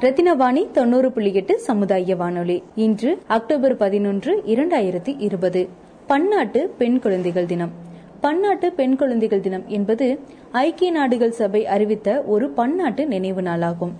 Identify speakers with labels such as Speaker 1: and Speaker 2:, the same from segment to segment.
Speaker 1: ரத்தினவாணி தொண்ணூறு புள்ளி எட்டு சமுதாய வானொலி. இன்று அக்டோபர் பதினொன்று இரண்டாயிரத்தி இருபது. பன்னாட்டு பெண் குழந்தைகள் தினம். பன்னாட்டு பெண் குழந்தைகள் தினம் என்பது ஐக்கிய நாடுகள் சபை அறிவித்த ஒரு பன்னாட்டு நினைவு நாளாகும்.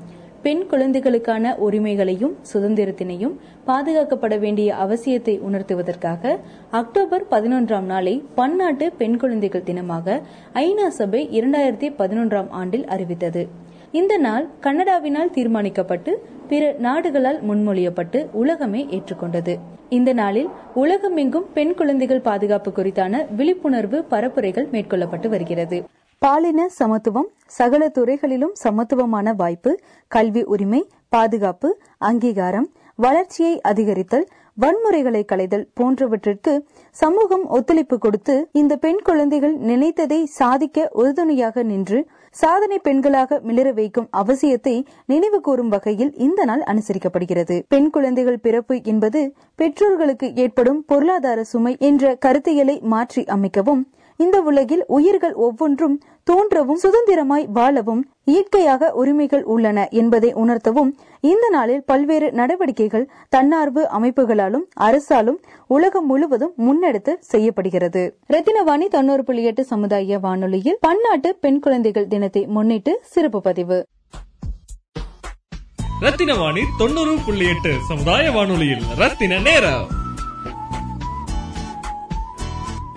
Speaker 1: பெண் குழந்தைகளுக்கான உரிமைகளையும் சுதந்திரத்தினையும் பாதுகாக்கப்பட வேண்டிய அவசியத்தை உணர்த்துவதற்காக அக்டோபர் பதினொன்றாம் நாளை பன்னாட்டு பெண் குழந்தைகள் தினமாக ஐநா சபை இரண்டாயிரத்தி பதினொன்றாம் ஆண்டில் அறிவித்தது. இந்த நாள் கனடாவினால் தீர்மானிக்கப்பட்டு பிற நாடுகளால் முன்மொழியப்பட்டு உலகமே ஏற்றுக்கொண்டது. இந்த நாளில் உலகமெங்கும் பெண் குழந்தைகள் பாதுகாப்பு குறித்தான விழிப்புணர்வு பரப்புரைகள் மேற்கொள்ளப்பட்டு வருகிறது. பாலின சமத்துவம் சகல துறைகளிலும் சமத்துவமான வாய்ப்பு கல்வி உரிமை பாதுகாப்பு அங்கீகாரம் வளர்ச்சியை அதிகரித்தல் வன்முறைகளை களைதல் போன்றவற்றிற்கு சமூகம் ஒத்துழைப்பு கொடுத்து இந்த பெண் குழந்தைகள் நினைத்ததை சாதிக்க உறுதுணையாக நின்று சாதனை பெண்களாக மிளர வைக்கும் அவசியத்தை நினைவு கூறும் வகையில் இந்த நாள் அனுசரிக்கப்படுகிறது. பெண் குழந்தைகள் பிறப்பு என்பது பெற்றோர்களுக்கு ஏற்படும் பொருளாதார சுமை என்ற கருத்தியலை மாற்றி அமைக்கவும் இந்த உலகில் உயிர்கள் ஒவ்வொன்றும் தோன்றவும் சுதந்திரமாய் வாழவும் இயற்கையாக உரிமைகள் உள்ளன என்பதை உணர்த்தவும் இந்த நாளில் பல்வேறு நடவடிக்கைகள் தன்னார்வ அமைப்புகளாலும் அரசாலும் உலகம் முழுவதும் முன்னெடுத்து செய்யப்படுகிறது. ரத்தினவாணி தொண்ணூறு புள்ளி எட்டு சமுதாய வானொலியில் பன்னாட்டு பெண் குழந்தைகள் தினத்தை முன்னிட்டு சிறப்பு பதிவு.
Speaker 2: ரத்தின வாணி தொண்ணூறு புள்ளி எட்டு சமுதாய வானொலியில் ரத்தின நேரம்.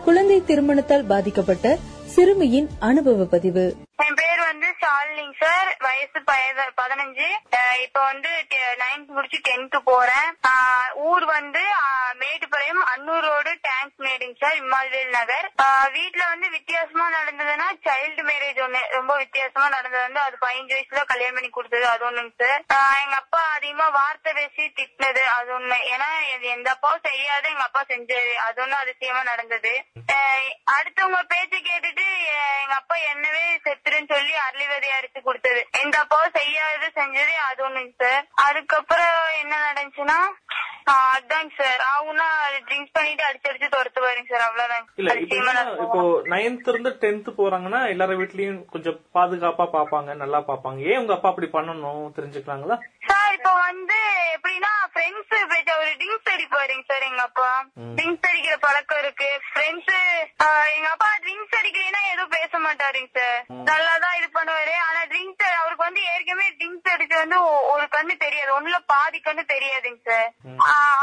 Speaker 1: குழந்தை திருமணத்தால் பாதிக்கப்பட்ட சிறுமியின் அனுபவ பதிவு.
Speaker 3: வந்து ஷாலினிங் சார் வயசு பதினஞ்சு. இப்ப வந்து நைன்த் முடிச்சு டென்த் போறேன். ஊர் வந்து மேட்டுப்பாளையம் அன்னூர் ரோடு டேங்க் மேடுங்க சார் இம்மால்வேல் நகர். வீட்டுல வந்து வித்தியாசமா நடந்ததுன்னா சைல்டு மேரேஜ் ஒண்ணு ரொம்ப வித்தியாசமா நடந்தது வந்து அது பதினஞ்சு வயசுல கல்யாணம் பண்ணி கொடுத்தது அது ஒண்ணுங்க சார். எங்க அப்பா அதிகமா வார்த்தை பேசி திட்டினது அது ஒண்ணு. ஏன்னா இது எந்த அப்பாவும் செய்யாத எங்க அப்பா செஞ்சது அது ஒண்ணு அதிசயமா நடந்தது. அடுத்தவங்க பேச்சு கேட்டுட்டு எங்க அப்பா என்னவே செத்துருன்னு சொல்லி அரளிவதி அடிச்சு கொடுத்தது. எந்த அப்பாவும் செய்யாதது செஞ்சது அது ஒண்ணுங்க சார். அதுக்கப்புறம் என்ன நடந்துச்சுன்னா அதாங்க சார். ஆகுனா ட்ரிங்க்ஸ் பண்ணிட்டு அடிச்சு அடிச்சு துரத்து வருங்க சார். அவ்வளவுதாங்க.
Speaker 4: இப்போ நைன்த் இருந்து டென்த் போறாங்கன்னா எல்லார வீட்லயும் கொஞ்சம் பாதுகாப்பா பாப்பாங்க நல்லா பாப்பாங்க ஏன் உங்க அப்பா அப்படி பண்ணணும்? தெரிஞ்சுக்கலாங்களா?
Speaker 3: சார் இப்ப வந்து எப்படின்னா ஃப்ரெண்ட்ஸ் ஒரு ட்ரிங்க்ஸ் அடிப்பாருங்க சார் எங்க அப்பா. ட்ரிங்க்ஸ் அடிக்கிற பழக்கம் இருக்கு. ஃப்ரெண்ட்ஸ் எங்க அப்பா ட்ரிங்க்ஸ் அடிக்கிறீங்கன்னா எதுவும் பேச மாட்டாருங்க சார் நல்லாதான் இது பண்ணுவாரு. ஆனா ட்ரிங்க்ஸ் அவருக்கு வந்து ஏற்கனவே ட்ரிங்க்ஸ் அடிச்சு வந்து ஒரு கண்ணு தெரியாது. ஒண்ணுல பாதி கண்ணு தெரியாதுங்க சார்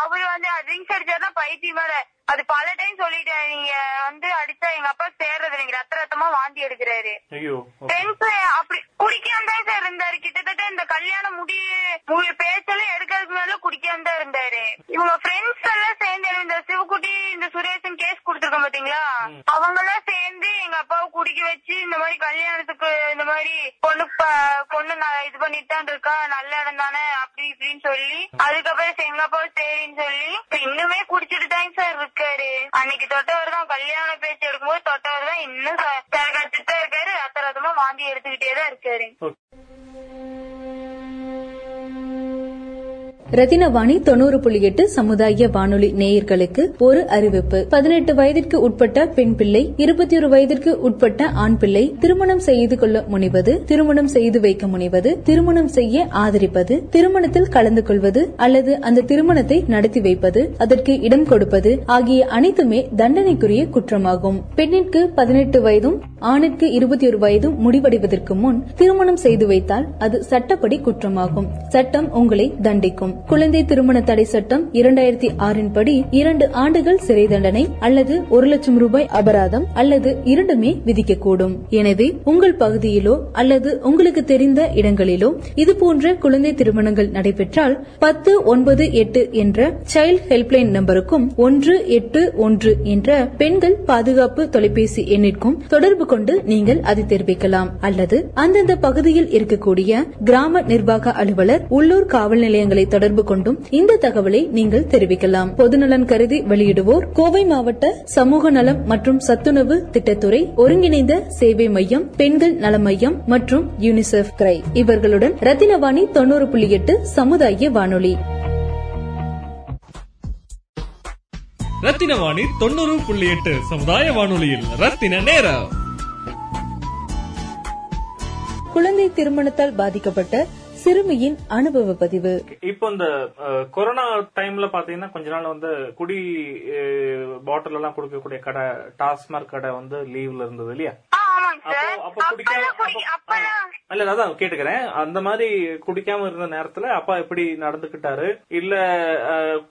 Speaker 3: அவரு வந்து ட்ரிங்க்ஸ் அடிச்சாருன்னா பைத்தியம் மேல. அது பல டைம் சொல்லிட்டேன் நீங்க வந்து அடிச்சா எங்க அப்பா சேர்றது நீங்க ரத்த ரத்தமா வாந்தி எடுக்கிறாரு. ஃப்ரெண்ட்ஸ் அப்படி குடிக்காம தான் சார் இருந்தாரு. கிட்டத்தட்ட இந்த கல்யாணம் முடிய முழு பேச்செல்லாம் எடுக்கிறதுக்கு மேல குடிக்காம தான் இருந்தாரு. இவங்க ஃப்ரெண்ட்ஸ் எல்லாம் சேர்ந்து இந்த சிவகுட்டி இந்த சுரேஷன் கேஸ் கொடுத்துருக்கோம் பாத்தீங்களா? அவங்க எல்லாம் சேர்ந்து எங்க அப்பாவை குடிக்க வச்சு இந்த மாதிரி கல்யாணத்துக்கு இந்த மாதிரி பொண்ணு பொண்ணு இது பண்ணிட்டு இருக்கா நல்ல இடம் தானே அப்படி இப்படின்னு சொல்லி அதுக்கப்புறம் எங்க அப்பாவும் சரின்னு சொல்லி இன்னுமே குடிச்சிட்டு தாங்க சார் இருக்காரு. அன்னைக்கு தொட்டவர் தான் கல்யாண பேச்சு எடுக்கும்போது தொட்டவர் தான் இன்னும் கத்துட்டு இருக்காரு ரத்த ரத்தமா வாந்தி எடுத்துக்கிட்டே தான் இருக்காரு.
Speaker 1: ரத்தினவாணி தொண்ணூறு புள்ளி எட்டு சமுதாய வானொலி நேயர்களுக்கு ஒரு அறிவிப்பு. பதினெட்டு வயதிற்கு உட்பட்ட பெண் பிள்ளை இருபத்தி ஒரு வயதிற்கு உட்பட்ட ஆண் பிள்ளை திருமணம் செய்து கொள்ள முனைவது திருமணம் செய்து வைக்க முனைவது திருமணம் செய்ய ஆதரிப்பது திருமணத்தில் கலந்து கொள்வது அல்லது அந்த திருமணத்தை நடத்தி வைப்பது அதற்கு இடம் கொடுப்பது ஆகிய அனைத்துமே தண்டனைக்குரிய குற்றமாகும். பெண்ணிற்கு பதினெட்டு வயதும் ஆணிற்கு இருபத்தி ஒரு வயதும் முடிவடைவதற்கு முன் திருமணம் செய்து வைத்தால் அது சட்டப்படி குற்றமாகும். சட்டம் உங்களை தண்டிக்கும். குழந்தை திருமண தடை சட்டம் இரண்டாயிரத்தி ஆறின் படி இரண்டு ஆண்டுகள் சிறை தண்டனை அல்லது ஒரு லட்சம் ரூபாய் அபராதம் அல்லது இரண்டுமே விதிக்கக்கூடும். எனவே உங்கள் பகுதியிலோ அல்லது உங்களுக்கு தெரிந்த இடங்களிலோ இதுபோன்ற குழந்தை திருமணங்கள் நடைபெற்றால் பத்து ஒன்பது எட்டு என்ற சைல்ட் ஹெல்ப்லைன் நம்பருக்கும் ஒன்று எட்டு ஒன்று என்ற பெண்கள் பாதுகாப்பு தொலைபேசி எண்ணிற்கும் தொடர்பு கொண்டு நீங்கள் அதை தெரிவிக்கலாம். அல்லது அந்தந்த பகுதியில் இருக்கக்கூடிய கிராம நிர்வாக அலுவலர் உள்ளூர் காவல் நிலையங்களை தொடர்பு கொண்டும் இந்த தகவலை நீங்கள் தெரிவிக்கலாம். பொதுநலன் கருதி வெளியிடுவோர் கோவை மாவட்ட சமூக நலம் மற்றும் சத்துணவு திட்டத்துறை ஒருங்கிணைந்த சேவை மையம் பெண்கள் நல மையம் மற்றும் யூனிசெஃப் கிரை இவர்களுடன் ரத்தினவாணி தொண்ணூறு புள்ளி எட்டு சமுதாய வானொலி.
Speaker 2: ரத்தின வாணி தொண்ணூறு புள்ளி எட்டு சமுதாய வானொலியில் ரத்தின நேரம்.
Speaker 1: குழந்தை திருமணத்தால் பாதிக்கப்பட்ட சிறுமியின் அனுபவ பதிவு.
Speaker 4: இப்போ இந்த கொரோனா டைம்ல பாத்தீங்கன்னா கொஞ்ச நாள் வந்து குடி பாட்டில் எல்லாம் கொடுக்கக்கூடிய கடை டாஸ்மாக் கடை வந்து லீவ்ல இருந்தது இல்லையா?
Speaker 3: குடி
Speaker 4: இல்ல அதான் கேட்டுக்கிறேன். அந்த மாதிரி குடிக்காம இருந்த நேரத்துல அப்பா எப்படி நடந்துகிட்டாரு இல்ல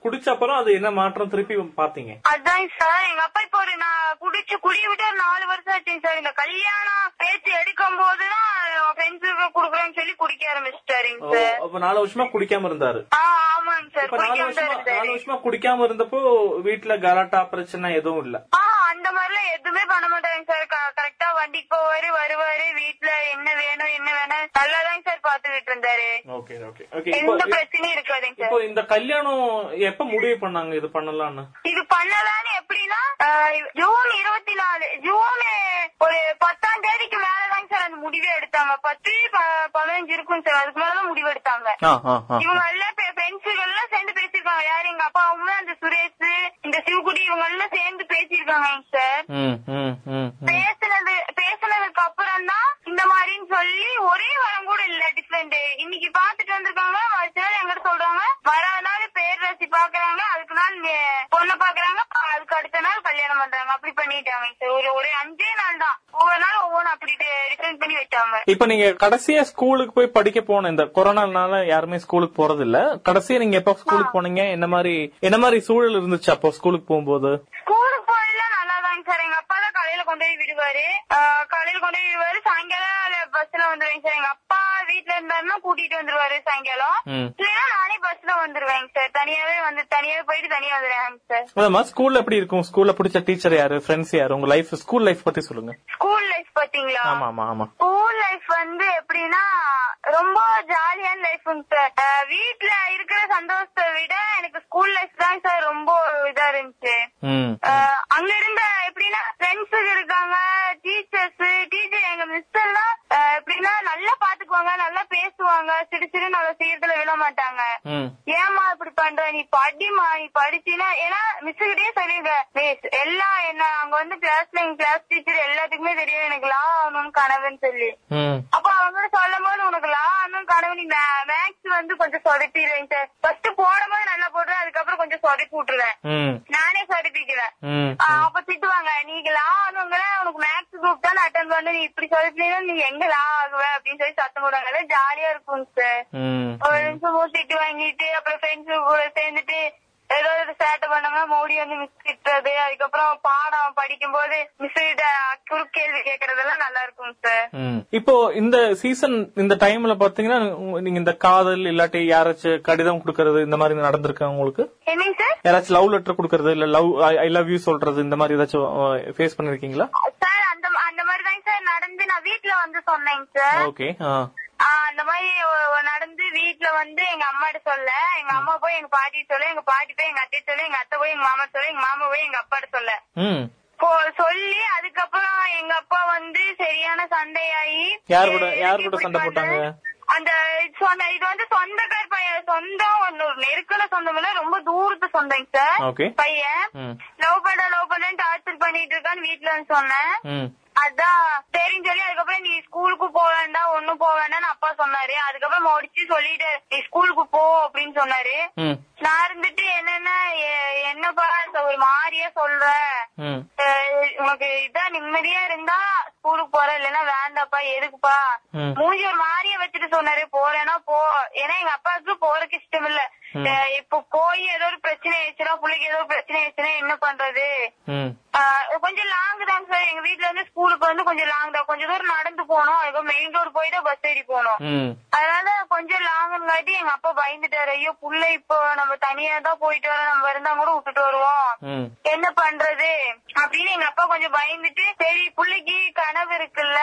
Speaker 4: குடிச்ச அப்புறம் அது என்ன மாற்றம் திருப்பி பாத்தீங்க
Speaker 3: அதான் சார். எங்க அப்பா இப்போ ஒரு நான் குடிச்சு குடிய விட்டு நாலு வருஷம் ஆச்சுங்க சார். இந்த கல்யாணம் பேச்சு எடுக்கும் போதுதான் ஃப்ரெண்ட்ஸுக்கு குடுக்குறேன்னு சொல்லி குடிக்க ஆரம்பிச்சிட்டாருங்க சார்.
Speaker 4: அப்ப நாலு வருஷமா குடிக்காம இருந்தாரு?
Speaker 3: ஆமாங்க சார்.
Speaker 4: நாலு வருஷமா குடிக்காம இருந்தப்போ வீட்டுல கலாட்டா பிரச்சனை எதுவும் இல்ல?
Speaker 3: அந்த மாதிரிலாம் எதுவுமே பண்ண மாட்டாங்க சார். கரெக்டா வண்டிக்கு போவாரு வருவாரு வீட்டுல என்ன வேணும் என்ன வேணும்? நல்லாதாங்க சார் பாத்துக்கிட்டு இருந்தாரு.
Speaker 4: Okay okay. ஓகே இப்போ
Speaker 3: எந்த பிரச்சனையும் இருக்காதுங்க சார்.
Speaker 4: இப்போ இந்த கல்யாணம் எப்ப முடிவு பண்ணாங்க? இது பண்ணலாம்னு
Speaker 3: இது பண்ணலான்னு எப்படின்னா ஜூன் இருபத்தி நாலு ஜூன் ஒரு பத்தாம் தேதிக்கு மேலதாங்க சார் அந்த முடிவே எடுத்தாங்க. பத்து ப- பதினஞ்சு இருக்கும் சார். அதுக்கு மேலதான் முடிவு எடுத்தாங்க. இவங்க எல்லாம் ஃப்ரெண்ட்ஸுகள் எல்லாம் சேர்ந்து பேசியிருக்காங்க. யாரு? எங்க அப்பாவும் அந்த சுரேஷ் இந்த சிவகுடி இவங்க எல்லாம் சேர்ந்து பேசியிருக்காங்க சார்.
Speaker 4: ம், ம், ம், ம்.
Speaker 3: பேசுனது பேசுனதுக்கு அப்புறம் தான் இந்த மாதிரின்னு சொல்லி ஒரே வாரம் கூட இல்ல டிஃபரெண்ட் இன்னைக்கு பாத்துட்டு வந்திருக்காங்க. அடுத்த நாள் எங்கிட்ட சொல்றாங்க. வராத நாள் பேர் ரசி பாக்குறாங்க அதுக்கு நாள் பொண்ணை பாக்குறாங்க அதுக்கு அடுத்த நாள் கல்யாணம் பண்றாங்க. அப்படி பண்ணிட்டாங்க. சார் ஒரு ஒரு அஞ்சே நாள் தான். ஒவ்வொரு நாள் ஒவ்வொன்று அப்படி டிஃபரெண்ட் பண்ணி வச்சாங்க.
Speaker 4: இப்ப நீங்க கடைசியா ஸ்கூலுக்கு போய் படிக்க போன இந்த கொரோனானால யாருமே ஸ்கூலுக்கு போறது இல்ல கடைசியா நீங்க எப்ப ஸ்கூலுக்கு போனீங்க? என்ன மாதிரி என்ன மாதிரி சூழல் இருந்துச்சு அப்போ ஸ்கூலுக்கு போகும்போது?
Speaker 3: ஸ்கூலுக்கு போயெல்லாம் நல்லா தாங்க சார் எங்க அப்பா தான் காலையில கொண்டு போய் விடுவாரு. காலையில கொண்டு போய் விடுவாரு. சாயங்காலம் பஸ்ல வந்துருவேங்க சார் எங்க அப்பா வீட்ல இருந்தாருன்னா கூட்டிட்டு வந்துருவாரு சாயங்காலம். இல்லைன்னா நானே பஸ்ல வந்துருவேங்க சார் தனியாவே வந்து தனியாவே போயிட்டு தனியா வந்துடுவேங்க சார்
Speaker 4: ஸ்கூல்ல எப்படி இருக்கும்? ஸ்கூல்ல பிடிச்ச டீச்சர் யாரு? ஃப்ரெண்ட்ஸ் யாரு? உங்க லைஃப் ஸ்கூல் லைஃப் பத்தி சொல்லுங்க.
Speaker 3: ஸ்கூல் லைஃப் பாத்தீங்களா?
Speaker 4: ஆமா ஆமா ஆமா.
Speaker 3: ஸ்கூல் லைஃப் வந்து எப்படின்னா ரொம்ப ஜாலியான லைஃப்ங்க சார் வீட்ல இருக்கிற சந்தோஷத்தை விட எனக்கு ஸ்கூல் லைஃப் தான் சார் ரொம்ப இதா இருந்துச்சு. அங்க இருந்த எப்படின்னா ஃப்ரெண்ட்ஸ் இருக்காங்க டீச்சர்ஸ் டீச்சர் எங்க மிஸ் எல்லாம் எப்படின்னா நல்லா பாத்துக்குவாங்க நல்லா பேசுவாங்க. சிறு சிறு நல்ல செய்யறதுல விட மாட்டாங்க. ஏமா இப்படி பண்ற? நீ படிமா நீ படிச்சினா ஏன்னா மிஸ் கிட்டே சொல்லிருங்க மிஸ் எல்லாம் என்ன அங்க வந்து கிளாஸ்ல எங்க கிளாஸ் டீச்சர் எல்லாத்துக்குமே தெரியும். எனக்கு லா ஆகணும்னு கனவுன்னு சொல்லி. அப்ப அவங்க சொல்லும் போது உனக்கு லா ஆகணும்னு கனவு நீ மேக்ஸ் வந்து கொஞ்சம் சொதப்பிடுவேன் சார் ஃபர்ஸ்ட் போடும் போது நல்லா போடுவேன் அதுக்கப்புறம் கொஞ்சம் சொதப்பி விட்டுருவேன். நானே சொதப்பிக்குவேன் அப்ப திட்டுவாங்க நீங்க உனக்கு மேக்ஸ் குரூப் தான் அட்டன் பண்ணு நீ இப்படி சொல்லிட்டீங்கன்னா நீ எங்க லா ஆகுவ? அப்படின்னு சொல்லி சத்தம் போடுவாங்க. ஜாலியா இருக்கும் சார் ஒரு நிமிஷம் திட்டு வாங்கிட்டு அப்புறம் ஃப்ரெண்ட்ஸ் கூட சேர்ந்துட்டு ஏதோ ஒரு சேட்டை பண்ணாம மோடி வந்து மிஸ் திட்டுறது அதுக்கப்புறம் பாடம் படிக்கும் போது மிஸ் கிட்ட குறுக்கு கேள்வி கேக்குறதெல்லாம் நல்லா இருக்கும் சார்.
Speaker 4: இப்போ இந்த சீசன் இந்த டைம்ல பாத்தீங்கன்னா நீங்க இந்த காதல் இல்லாட்டி யாராச்சும் கடிதம் கொடுக்கறது இந்த மாதிரி நடந்திருக்கா உங்களுக்கு?
Speaker 3: என்னங்க சார்
Speaker 4: யாராச்சும் லவ் லெட்டர் கொடுக்கறது இல்ல லவ் ஐ லவ் யூ சொல்றது இந்த மாதிரி ஏதாச்சும் ஃபேஸ் பண்ணிருக்கீங்களா?
Speaker 3: சார் அந்த அந்த மாதிரி தான் சார் நடந்து நான் வீட்ல வந்து சொன்னேங்க சார்
Speaker 4: ஓகே
Speaker 3: அந்த மாதிரி நடந்து வீட்ல வந்து எங்க அம்மாட்ட சொல்ல. எங்க அம்மா போய் எங்க பாட்டி சொல்ல எங்க பாட்டி போய் எங்க அத்தை சொல்ல எங்க அத்தை போய் எங்க மாமா சொல்ல எங்க மாமா போய் எங்க அப்பாட்ட சொல்ல. சொல்லி அதுக்கப்புறம் எங்க அப்பா வந்து சரியான சண்டையாயி
Speaker 4: யார் கூட- யார் கூட சண்டை? போட்டாங்க?
Speaker 3: அந்த சொந்த இது வந்து சொந்தக்கார பையன் சொந்தம் நெருக்கல சொந்தம் இல்ல ரொம்ப தூரத்து சொந்தங்க சார்.
Speaker 4: Okay.
Speaker 3: பையன். லவ் பண்ண லவ் பண்ண டார்ச்சர் பண்ணிட்டு இருக்கான்னு வீட்டுல வந்து சொன்னேன் அதான் சரின்னு சொல்லி அதுக்கப்புறம் நீ ஸ்கூலுக்கு போக வேண்டாம் ஒண்ணும் போக வேண்டாம்னு அப்பா சொன்னாரு. அதுக்கப்புறம் முடிச்சு சொல்லிட்டு நீ ஸ்கூலுக்கு போ அப்படின்னு சொன்னாரு. நான் இருந்துட்டு என்னன்னா என்னப்பா ஒரு மாதிரியா சொல்ற. உனக்கு இதான் நிம்மதியா இருந்தா ஸ்கூலுக்கு போற இல்லைன்னா வேண்டாப்பா எதுக்குப்பா. மூஞ்சி ஒரு மாதிரியா வச்சுட்டு சொன்னாரு. போறேன்னா போ. ஏன்னா எங்க அப்பாவுக்கு போறதுக்கு இஷ்டம் இல்ல இப்போ போய் ஏதோ ஒரு பிரச்சனை ஆயிடுச்சுன்னா பிள்ளைக்கு ஏதோ பிரச்சனை ஆயிடுச்சுன்னா என்ன பண்றது? கொஞ்சம் லாங் தான் சார் எங்க வீட்ல இருந்து ஸ்கூலுக்கு வந்து கொஞ்சம் லாங் தான். கொஞ்சம் தூரம் நடந்து போகணும் அதுக்கு மெயின் ரோடு போய் தான் பஸ் ஏறி போகணும்
Speaker 4: ம்.
Speaker 3: அதனால கொஞ்சம் லாங்குங்காட்டி எங்க அப்பா பயந்துட்டாரு. ஐயோ புள்ள இப்போ நம்ம தனியா தான் போயிட்டு வர நம்ம இருந்தா கூட விட்டுட்டு வருவோம். என்ன பண்றது? அப்படின்னு எங்க அப்பா கொஞ்சம் பயந்துட்டு சரி புள்ளைக்கு கனவு இருக்குல்ல.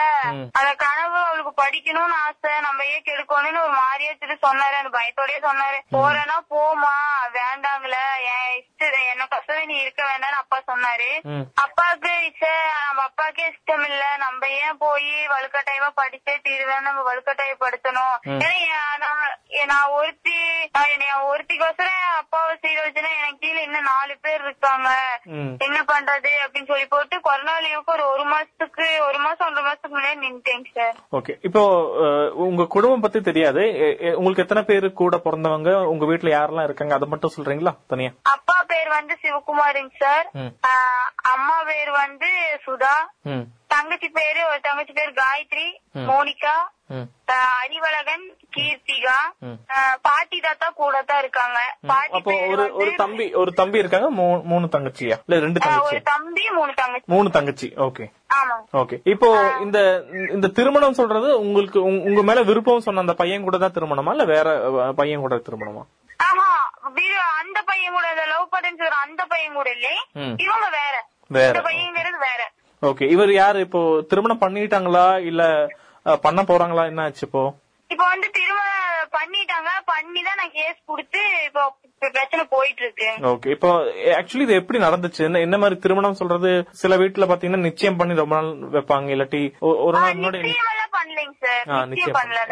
Speaker 3: அந்த கனவு அவளுக்கு படிக்கணும்னு ஆசை. நம்ம ஏன் கெடுக்கணும்னு ஒரு மாதிரியா வச்சுட்டு சொன்னாரு. அந்த பயத்தோடய சொன்னாரு. போறேன்னா போமா வேண்டாங்களே. என் என்ன கஷ்டம் நீ இருக்க வேண்டாம்னு அப்பா சொன்னாரு. அப்பாவுக்கு நம்ம அப்பாக்கே இஷ்டம் இல்ல நம்ம ஏன் போய் வலுக்கட்டாயமா படிச்சே தீருவேன் நம்ம வலுக்கட்டாயப்படுத்தணும். ஏன்னா நான் ஒருத்தி நான் என்னை ஒருத்திக்கோசரம் அப்பாவை சீர வச்சுன்னா எனக்கு கீழே இன்னும் நாலு பேர் இருக்காங்க. என்ன பண்றது அப்படின்னு சொல்லி போட்டு கொரோனா லீவுக்கு ஒரு ஒரு மாசத்துக்கு ஒரு மாசம் ஒன்றரை மாசத்துக்கு முன்னாடி நின்ட்டேங்க சார்.
Speaker 4: ஓகே. இப்போ உங்க குடும்பம் பத்தி தெரியாது. உங்களுக்கு எத்தனை பேரு கூட பிறந்தவங்க? உங்க வீட்ல யாரெல்லாம் இருக்காங்க? அதை மட்டும் சொல்றீங்களா தனியா?
Speaker 3: அப்பா பேர் வந்து சிவகுமாருங்க சார். அம்மா பேர் வந்து சுதா. தங்கச்சி பேரு ஒரு தங்கச்சி பேர் காயத்ரி மோனிகா. அறிவழகன் கீர்த்திகா. பாட்டி தாத்தா கூட தான் இருக்காங்க. பாட்டி
Speaker 4: ஒரு ஒரு தம்பி ஒரு தம்பி இருக்காங்க மூணு தங்கச்சியா? இல்ல ரெண்டு தங்கச்சி.
Speaker 3: ஒரு தம்பி மூணு தங்கச்சி.
Speaker 4: மூணு தங்கச்சி ஓகே.
Speaker 3: ஆமா.
Speaker 4: ஓகே. இப்போ இந்த இந்த திருமணம் சொல்றது உங்களுக்கு உங்க- மேல விருப்பம் சொன்ன அந்த பையன் கூட தான் திருமணமா இல்ல வேற பையன் கூட திருமணமா?
Speaker 3: ஆஹா வீடு அந்த பையன் கூட இந்த லவ் சொல்ற அந்த பையன் கூட இல்லே.
Speaker 4: ம்.
Speaker 3: இவங்க வேற.
Speaker 4: வேற.
Speaker 3: பையங்கிறது வேற.
Speaker 4: ஓகே. இவர் யாரு? இப்போ திருமணம் பண்ணிட்டாங்களா? இல்ல பண்ண போறாங்களா? என்ன ஆச்சு இப்போ?
Speaker 3: இப்போ வந்து திருமணம் பண்ணிட்டாங்க. பண்ணி தான் நான் கேஸ் கொடுத்து இப்போ இப்ப பிரச்சனை போயிட்டு இருக்கு
Speaker 4: ஓகே இப்போ ஆக்சுவலி இது எப்படி நடந்துச்சு? என்ன மாதிரி திருமணம் சொல்றது? சில வீட்டுல பாத்தீங்கன்னா நிச்சயம் பண்ணி ரொம்ப நாள் வைப்பாங்க இல்லாட்டி ஒரு நாள் முன்னாடி
Speaker 3: எல்லாம்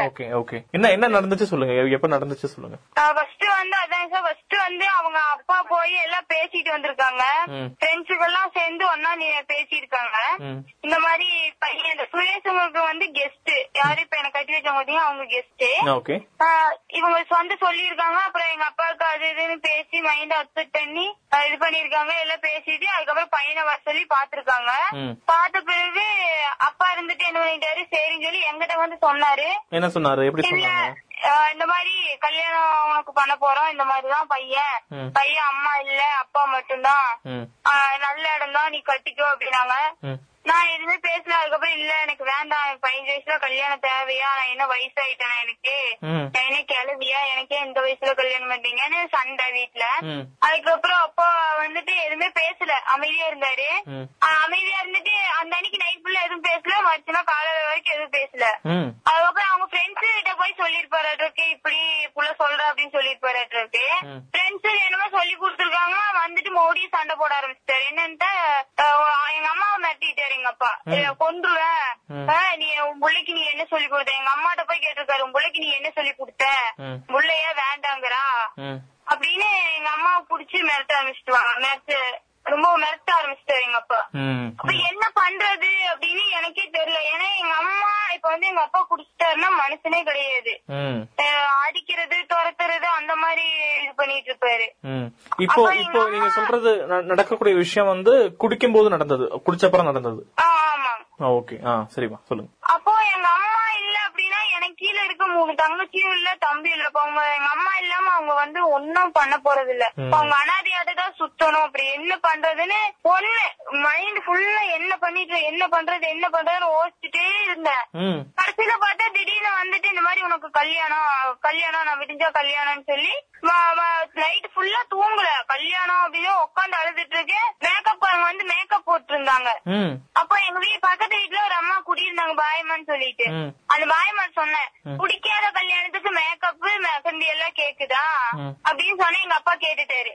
Speaker 4: ஓகே ஓகே என்ன என்ன நடந்துச்சு சொல்லுங்க? எப்ப நடந்துச்சு சொல்லுங்க?
Speaker 3: ஃபர்ஸ்ட் வந்து அதான் சார் ஃபர்ஸ்ட் வந்து அவங்க அப்பா போய் எல்லாம் பேசிட்டு வந்திருக்காங்க.
Speaker 4: ம்.
Speaker 3: ஃப்ரெண்ட்ஸுக்கெல்லாம் சேர்ந்து ஒன்னா நீ பேசியிருக்காங்க. இந்த மாதிரி பையன் இந்த சுரேஷுங்களுக்கு வந்து கெஸ்ட் யாரு இப்ப எனக்கு கட்டி வச்சவங்க அவங்க கெஸ்ட்
Speaker 4: ஓகே
Speaker 3: இவங்க வந்து சொல்லியிருக்காங்க. அப்புறம் எங்க அப்பாவுக்கு அது இதுன்னு பேசி மைண்ட் அப்செட் பண்ணி இது பண்ணிருக்காங்க எல்லாம் பேசிட்டு அதுக்கப்புறம் பையனை வர சொல்லி பாத்துருக்காங்க. பார்த்த பிறகு அப்பா இருந்துட்டு என்ன பண்ணிட்டாரு? சரின்னு சொல்லி எங்கிட்ட வந்து சொன்னாரு.
Speaker 4: என்ன சொன்னாரு? எப்படி சொன்னாங்க?
Speaker 3: இந்த மாதிரி கல்யாணம் உனக்கு பண்ண போறோம் இந்த மாதிரிதான் பையன். பையன் அம்மா இல்ல அப்பா மட்டும்தான். நல்ல இடம் தான் நீ கட்டிக்கோ அப்படின்னாங்க. நான் எதுவுமே பேசல. அதுக்கப்புறம் இல்ல எனக்கு வேண்டாம். எனக்கு பதினஞ்சு வயசுல கல்யாணம் தேவையா? நான் என்ன வயசாயிட்டேன் எனக்கு. நான் என்ன கிளவியா? எனக்கே இந்த வயசுல கல்யாணம் பண்றீங்கன்னு சண்டை வீட்டுல. அதுக்கப்புறம் அப்பா வந்துட்டு எதுவுமே பேசல. அமைதியா இருந்தாரு. அமைதியா இருந்துட்டு அந்த அன்னைக்கு நைட் ஃபுல்லா எதுவும் பேசல. மறுநாள் காலையில வரைக்கும் எதுவும் பேசல. அதுக்கப்புறம் அவங்க ஃப்ரெண்ட்ஸ் கிட்ட போய் சொல்லிருப்பாரு இப்படி புள்ள சொல்ற அப்படின்னு சொல்லிருப்பாரு. ஃப்ரெண்ட்ஸ் என்னமோ சொல்லி கொடுத்துருக்காங்க. வந்துட்டு மறுபடியும் சண்டை போட ஆரம்பிச்சிட்டாரு. என்னன்ட்டு எங்க அம்மாவை மிரட்டிட்டாரு. எங்க அப்பா "இதை கொன்றுவேன் நீ உன் பிள்ளைக்கு நீ என்ன சொல்லி கொடுத்த? எங்க அம்மாட்ட போய் கேட்டிருக்காரு உன் பிள்ளைக்கு நீ என்ன சொல்லி கொடுத்த. புள்ளைய வேண்டாங்கிறா. அப்படின்னு எங்க அம்மாவை புடிச்சு மிரட்ட ஆரம்பிச்சிட்டுவாங்க மிரட்டு ரொம்ப மிரட்ட ஆரம்பிச்சிட்டாரு எங்க அப்பா. அப்ப என்ன பண்றது அப்படின்னு எனக்கே தெரியல. ஏன்னா எங்க அம்மா இப்ப வந்து எங்க அப்பா குடிச்சிட்டாருன்னா மனுஷனே கிடையாது. அடிக்கிறது இது பண்ணிட்டு இருப்பாரு.
Speaker 4: இப்போ இப்போ நீங்க சொல்றது நடக்கக்கூடிய விஷயம் வந்து குடிக்கும் போது நடந்தது. குடிச்சப்பறம் நடந்தது ஓகே. ஆ சரிமா சொல்லுங்க.
Speaker 3: மூணு தங்கச்சியும் இல்ல தம்பி இல்ல. அவங்க எங்க அம்மா இல்லாம அவங்க வந்து ஒன்னும் பண்ண போறது இல்ல. அவங்க அனாதையாட்ட தான் சுத்தணும். அப்படி என்ன பண்றதுன்னு ஒண்ணு மைண்ட் ஃபுல்லா என்ன பண்ணிட்டு என்ன பண்றது என்ன பண்றதுன்னு யோசிச்சுட்டே இருந்தேன். கடைசியில பார்த்தா திடீர்னு வந்துட்டு இந்த மாதிரி உனக்கு கல்யாணம் கல்யாணம் நான் விடிஞ்சா கல்யாணம்னு சொல்லி நைட் ஃபுல்லா தூங்கல. கல்யாணம் அப்படின்னு உட்காந்து அழுதுட்டு இருக்கேன். மேக்கப் அவங்க வந்து மேக்கப் போட்டு இருந்தாங்க அப்போ எங்க வீட்டு பக்கத்து வீட்டுல ஒரு அம்மா குடியிருந்தாங்க பாயம்மான்னு சொல்லிட்டு. அந்த பாயம்மான் சொன்னேன் குடிக்காத கல்யாணத்துக்கு மேக்கப் மெகந்தி எல்லாம் கேக்குதா. அப்படின்னு சொன்ன எங்க அப்பா கேட்டுட்டாரு.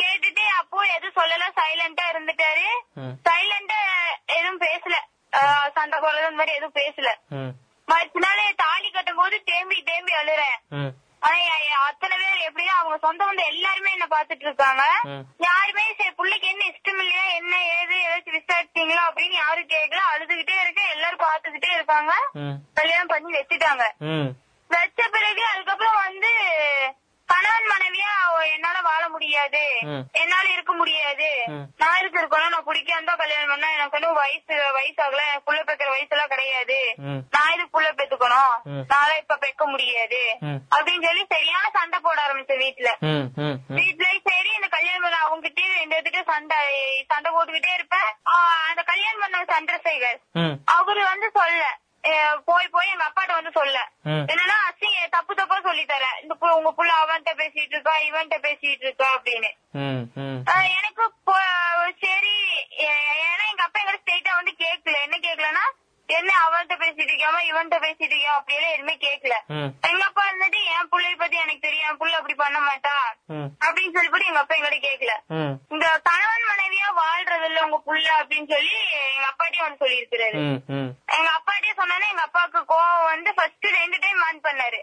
Speaker 3: கேட்டுட்டு அப்போ எதுவும் சொல்லல சைலண்டா இருந்துட்டாரு. சைலண்டா எதுவும் பேசல. சண்டை போடுறது அந்த மாதிரி எதுவும் பேசல. மறுநாள் தாலி கட்டும் போது தேம்பி தேம்பி அழுறேன். ஆனா அத்தனை பேர் எப்படின்னா அவங்க சொந்த வந்து எல்லாருமே என்ன பாத்துட்டு இருக்காங்க. யாருமே சரி புள்ளைக்கு என்ன இஷ்டம் இல்லையா என்ன ஏது ஏதாச்சும் விசாரிச்சீங்களா அப்படின்னு யாரும் கேட்கல அழுதுகிட்டே இருக்கேன் எல்லாரும் பாத்துக்கிட்டே இருக்காங்க. கல்யாணம் பண்ணி வச்சுட்டாங்க. வச்ச பிறகு அதுக்கப்புறம் வந்து கணவன் மனைவியா என்னால வாழ முடியாது. என்னால இருக்க முடியாது. நான் இருக்கு இருக்கணும் நான் பிடிக்காம தான் கல்யாணம் பண்ணா எனக்கு வந்து வயசு வயசாகல. புள்ள பெக்கிற வயசு எல்லாம் கிடையாது. நான் இது புள்ள பெத்துக்கணும்?
Speaker 4: ம்.
Speaker 3: நாளை இப்ப பெக்க முடியாது. அப்படின்னு சொல்லி சரியான சண்டை போட ஆரம்பிச்சேன் வீட்டுல
Speaker 4: ம் ம் ம்.
Speaker 3: வீட்டுல சரி இந்த கல்யாணம் பண்ண அவங்க கிட்ட இந்த இதுக்கு சண்டை சண்டை போட்டுக்கிட்டே இருப்பேன். அந்த கல்யாணம் பண்ண சந்திரசேகர். அவரு வந்து சொல்ல அஹ் போய் போய் எங்க அப்பாட்ட வந்து சொல்ல. என்னன்னா அசிங்க தப்பு தப்பா சொல்லி தரேன் இந்த உங்க புள்ள அவன்கிட்ட பேசிட்டு இருக்கா இவன்கிட்ட பேசிட்டு இருக்கா அப்படின்னு. எனக்கு சரி ஏன்னா எங்க அப்பா எங்க ஸ்ட்ரெயிட்டா வந்து கேக்கல என்ன கேக்கலன்னா என்ன அவன்கிட்ட பேசிட்டு இருக்காம இவன்கிட்ட பேசிட்டு இருக்கியா அப்படியெல்லாம் எதுவுமே கேக்கல. எங்க அப்பா இருந்துட்டு என் புள்ளைய பத்தி எனக்கு தெரியும். என் புள்ள அப்படி பண்ண மாட்டா. அப்படின்னு சொல்லிட்டு எங்க அப்பா எங்கிட்ட கேக்கல. இந்த கணவன் மனைவியா வாழ்றது இல்ல உங்க புள்ள அப்படின்னு சொல்லி எங்க அப்பாட்டையும் வந்து சொல்லி இருக்கிறாரு
Speaker 4: ம் ம்.
Speaker 3: எங்க அப்பாட்டே சொன்னானே எங்க அப்பாவுக்கு கோவம் வந்து ஃபர்ஸ்ட் ரெண்டு டைம் ஆன் பண்ணாரு.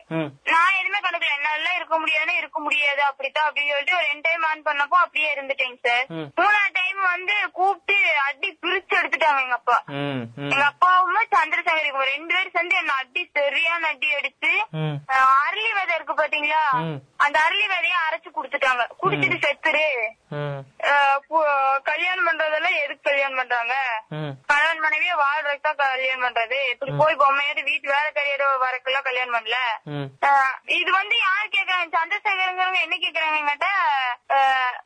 Speaker 3: நான் எதுவுமே கணக்குல என்னால இருக்க முடியாதுன்னு இருக்க முடியாது அப்படித்தான் அப்படின்னு சொல்லிட்டு ஒரு ரெண்டு டைம் ஆன் பண்ணப்போ அப்படியே இருந்துட்டேங்க சார். மூணாவது டைம் வந்து கூப்பிட்டு அடி பிரிச்சு எடுத்துட்டாங்க எங்க அப்பா. எங்க அப்பாவும் சந்திரசேகர் இவங்க ரெண்டு பேரும் சேர்ந்து என்ன அடி சரியான அடி அடிச்சு அரளி விதை இருக்கு பாத்தீங்களா. அந்த அரளி விதைய அரைச்சு குடுத்துட்டாங்க குடிச்சிட்டு செத்துரு. கல்யாணம் பண்றதெல்லாம் எதுக்கு கல்யாணம் பண்றாங்க? கணவன் மனைவியா வாழ்றதுக்கு தான் கல்யாணம் பண்றது. இப்படி போய் பொம்மையாட்டு வீட்டு வேலை கரையோட வரக்கெல்லாம் கல்யாணம் பண்ணல. இது வந்து யார் கேக்குறாங்க? சந்திரசேகரங்கிறவங்க என்ன கேக்குறாங்க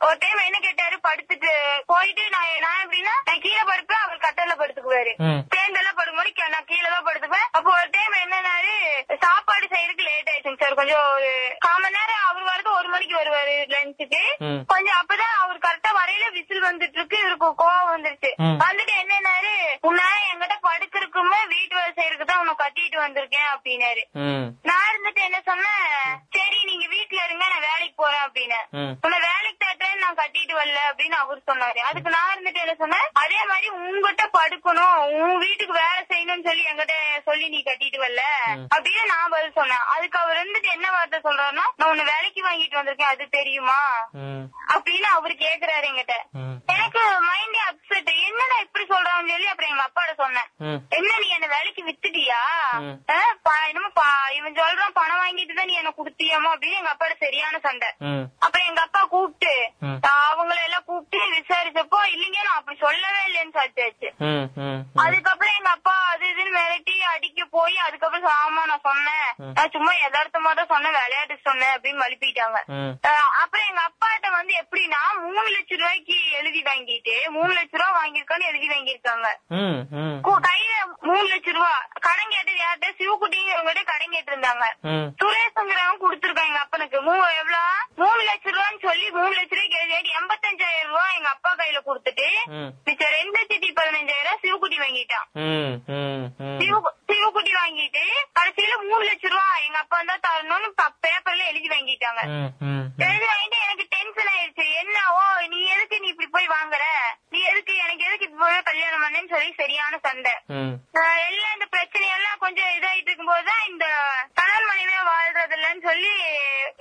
Speaker 3: ஒரு டைம் என்ன கேட்டாரு? படுத்துட்டு போயிட்டு நான் நான் எப்படின்னா நான் கீழே படுப்பேன் அவர் கட்டல படுத்துக்குவாரு. சேர்ந்தெல்லாம் படுக்கும்போது கீ- நான் கீழே தான் படுத்துப்பேன். அப்போ ஒரு டைம் என்னன்னாரு சாப்பாடு செய்யறதுக்கு லேட் ஆயிடுச்சுங்க சார் கொஞ்சம் ஒரு கால் மணி நேரம் அவர் வரது ஒரு மணிக்கு வருவாரு லஞ்சுக்கு. கொஞ்சம் அப்பதான் அவர் கரெக்டா வரையில விசில் வந்துட்டு இருக்கு இவருக்கு கோவம் வந்துருச்சு. வந்துட்டு என்னன்னாரு உன்னால என்கிட்ட படுக்கிறதுக்குமே வீட்டு வேலை செய்யறதுக்கு தான் உன்னை கட்டிட்டு வந்திருக்கேன் அப்படின்னாரு. நான் இருந்துட்டு என்ன சொன்னேன் சரி நீங்க வீட்டுல இருங்க நான் வேலைக்கு போறேன் அப்படின்னு. உன்னை நான் கட்டிட்டு வரல அப்படின்னு அவர் சொன்னாரு. அதுக்கு நான் இருந்துட்டு என்ன சொன்னேன்? அதே மாதிரி உங்ககிட்ட படுக்கணும். உன் வீட்டுக்கு வேலை செய்யணும்னு சொல்லி என்கிட்ட சொல்லி நீ கட்டிட்டு வரல. அப்படின்னு நான் பதில் சொன்னேன். அதுக்கு அவர் இருந்துட்டு என்ன வார்த்தை சொல்றாருன்னா நான் உன்னை வேலைக்கு வாங்கிட்டு வந்திருக்கேன். அது தெரியுமா? அப்படின்னு அவரு கேக்குறாரு என்கிட்ட. எனக்கு மைண்டே அப்செட் என்னடா இப்படி சொல்றான்னு சொல்லி அப்புறம் எங்க அப்பாட்ட சொன்னேன். என்ன நீ என்ன வேலைக்கு வித்துட்டியா என்னமோ இவன் சொல்றான் பணம் வாங்கிட்டு தான் நீ என்ன குடுத்தியாமோ அப்படின்னு எங்க அப்பாட்ட சரியான சண்டை. அப்புறம் எங்க அப்பா கூப்பிட்டு. அவங்கள எல்லாம் கூப்பிட்டு விசாரிச்சப்போ இல்லைங்க நான் அப்படி சொல்லவே இல்லைன்னு சாச்சாச்சு அதுக்கப்புறம் எங்க அப்பா அது இதுன்னு மிரட்டி அடிக்க போய் அதுக்கப்புறம் ஆமா நான் சொன்னேன். நான் சும்மா யதார்த்தமா தான் சொன்னேன் விளையாட்டு சொன்னேன் அப்படின்னு மழுப்பிட்டாங்க அப்புறம் எங்க அப்பாட்ட வந்து எப்படின்னா மூணு லட்சம் ரூபாய்க்கு எழுதி வாங்கிட்டு மூணு லட்சம் ரூபாய் வாங்கியிருக்கான்னு எழுதி வாங்கியிருக்காங்க. கையில மூணு லட்சம் ரூபாய் கடன் கேட்டது யார்கிட்ட? சிவகுட்டிங்கிறவங்க கடன் கேட்டு இருந்தாங்க சுரேஷ்ங்கிறவங்க கொடுத்துருக்காங்க எங்க அப்பனுக்கு. மூ எவ்வளவு மூணு லட்சம் ரூபான்னு சொல்லி மூணு லட்சம் ரூபாய்க்கு எழுதி வாங்கி எண்பத்தஞ்சாயிரம் ரூபாய் எங்க அப்பா கையில கொடுத்துட்டு
Speaker 4: ம்.
Speaker 3: மிச்சம் ரெண்டு லட்சத்தி பதினஞ்சாயிரம் சிவகுட்டி வாங்கிட்டான்.
Speaker 4: ம் ம் ம்.
Speaker 3: சிவ- சிவகுட்டி வாங்கிட்டு கடைசியில மூணு லட்சம் ரூபாய் எங்க அப்பா தான் தரணும்னு பேப்பர்ல எழுதி வாங்கிட்டாங்க. எழுதி வாங்கிட்டு எனக்கு டென்ஷன் ஆயிடுச்சு என்ன ஓ நீ எதுக்கு நீ இப்படி போய் வாங்குற நீ எதுக்கு எனக்கு எதுக்கு இப்ப போய் கல்யாணம் பண்ணேன்னு சொல்லி சரியான சண்டை
Speaker 4: ம்
Speaker 3: ஆஹ் எல்லாம் இந்த பிரச்சனை எல்லாம் கொஞ்சம் இதாயிட்டு இருக்கும்போது தான் இந்த கணவன் மனைவியா வாழ்றது இல்லைன்னு சொல்லி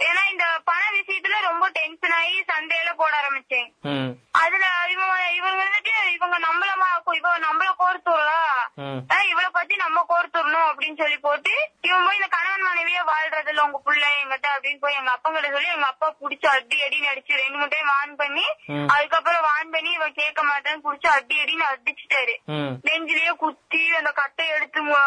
Speaker 3: ஏன்னா இந்த பண விஷயத்துல ரொம்ப டென்ஷன் ஆகி சண்டையில போட ஆரம்பிச்சேன்
Speaker 4: ம்
Speaker 3: அதுல இவங்க இவங்க வந்துட்டு இவங்க நம்மளமா இவ நம்மள கோர்த்துடலாம்
Speaker 4: ம்
Speaker 3: ஆஹ் இவள பத்தி நம்ம கோர்த்துடணும் அப்படின்னு சொல்லி போட்டு இவன் போய் இந்த கணவன் மனைவியா வாழ்றது இல்ல உங்க புள்ள எங்கிட்ட அப்படின்னு போய் எங்க அப்பா கிட்ட சொல்லி எங்க அப்பா புடிச்சு அடி அடின்னு அடிச்சு ரெண்டு மூணு டைம் வான் பண்ணி
Speaker 4: ம்.
Speaker 3: அதுக்கப்புறம் வான் பண்ணி இவன் கேட்க மாட்டேன்னு புடிச்சு அடி அடின்னு அடிச்சுட்டாரு
Speaker 4: ம்
Speaker 3: நெஞ்சிலேயே குத்தி அந்த கட்டை எடுத்து மு-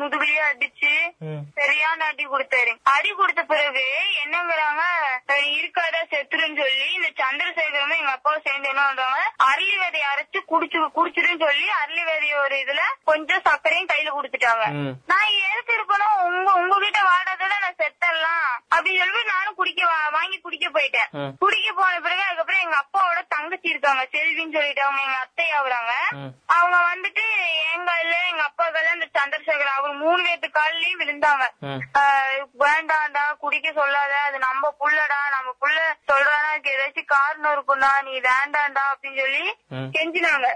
Speaker 3: முதுகுலயே அடிச்சு
Speaker 4: ம்.
Speaker 3: சரியான அடி கொடுத்தாரு அடி கொடுத்த பிறகு என்னங்கிறாங்க அஹ் இருக்காதா செத்துருன்னு சொல்லி இந்த சந்திரசேகரமும் எங்க அப்பாவும் சேர்ந்து என்ன பண்றாங்க அரளி விதையை அரைச்சு குடிச்சு குடிச்சிருன்னு சொல்லி அரளி விதைய ஒரு இதுல கொஞ்சம் சர்க்கரையும் கையில கொடுத்துட்டாங்க
Speaker 4: ம்.
Speaker 3: நான் எதுக்கு இருக்கணும் உங்க உங்க வீட்டை வாடாதோட நான் செத்தரலாம் அப்படின்னு சொல்லி நானும் குடிக்க வா- வாங்கி குடிக்க போயிட்டேன்
Speaker 4: ம்.
Speaker 3: குடிக்க போன பிறகு அதுக்கப்புறம் எங்க அப்பாவோட தங்கச்சி இருக்காங்க செல்வின்னு சொல்லிட்டு அவங்க எங்க அத்தை ஆகுறாங்க
Speaker 4: ம்.
Speaker 3: அவங்க வந்துட்டு எங்க இல்ல எங்க அப்பா கல்ல இந்த சந்திரசேகர் அவர் மூணு பேத்து ஆஹ் வேண்டாம்டா குடிக்க சொல்லாத அது நம்ம புள்ளடா நம்ம புள்ள சொல்றானா ஏதாச்சும் காரணம் இருக்கும்டா நீ வேண்டாம்டா அப்படின்னு சொல்லி. கெஞ்சினாங்க.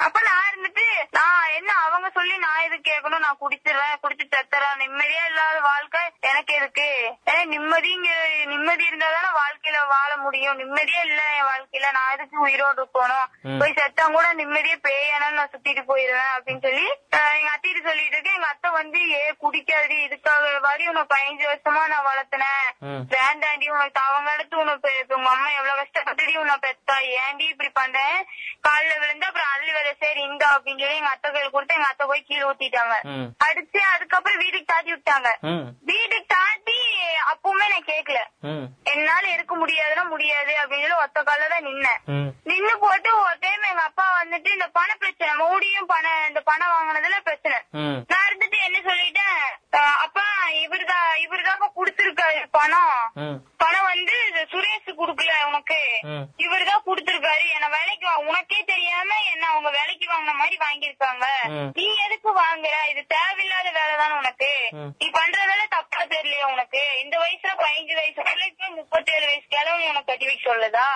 Speaker 3: அப்ப நான் இருந்துட்டு நான் என்ன அவங்க சொல்லி நான் எது கேட்கணும் நான் குடிச்சிடுறேன் குடிச்சு செத்துறேன் நிம்மதியா இல்லாத வாழ்க்கை எனக்கு எதுக்கு ஏன்னா நிம்மதிங்க நிம்மதி இருந்தா தானே வாழ்க்கையில வாழ முடியும். நிம்மதியே இல்ல என் வாழ்க்கையில. நான் எதுக்கு உயிரோடு இருக்கணும் போய் செத்தா கூட நிம்மதியே பேயானாலும் நான் சுத்திட்டு போயிருவேன் அப்படின்னு சொல்லி எங்க அத்திட்டு சொல்லிட்டு இருக்கு எங்க அத்தை வந்து ஏ குடிக்காது இதுக்காக வாடி உன்னை பதினஞ்சு வருஷமா நான் வளர்த்தினேன். வேண்டாண்டி உனக்கு அவங்க எடுத்து உனக்கு உங்க அம்மா எவ்வளவு கஷ்டப்பட்டுடி உன்னை பெத்தா. ஏன்டி இப்படி பண்றேன் கால்ல விழுந்து அப்புறம் அள்ளி வேற சரி இந்தா அப்படின்னு சொல்லி எங்க அத்தை கையில் கொடுத்து எங்க அத்தை போய் கீழே ஊத்திட்டாங்க. அடிச்சு அதுக்கப்புறம் வீட்டுக்கு தாட்டி விட்டாங்க. வீட்டுக்கு தாட்டி அப்பவுமே நான் கேக்கல. என்னால இருக்க முடியாதுன்னா முடியாது அப்படின்னு சொல்லி ஒத்த கால தான் நின்னேன். நின்னு போட்டு ஒரு டைம் எங்க அப்பா வந்துட்டு இந்த பண பிரச்சனை மௌடியும் பணம் இந்த பணம் வாங்கினதுல பிரச்சனை. நான் இருந்துட்டு என்ன சொல்லிட்டேன் அப்பா இவருதான் இவருதாப்பா குடுத்திருக்காரு பணம். பணம் வந்து சுரேஷ் குடுக்கல உனக்கு. இவருதான் குடுத்திருக்காரு என்ன வேலைக்கு உனக்கே தெரியாம என்ன அவங்க வேலைக்கு வாங்கின மாதிரி வாங்கியிருக்காங்க. நீ எதுக்கு வாங்குற இது தேவையில்லாத வேலை தானே உனக்கு. நீ பண்றதால தப்பா தெரியலையா உனக்கு இந்த வயசுல பதினஞ்சு வயசு பிள்ளைக்கு முப்பத்தேழு வயசு கிழமை உனக்கு கட்டி வைக்க சொல்லுதா?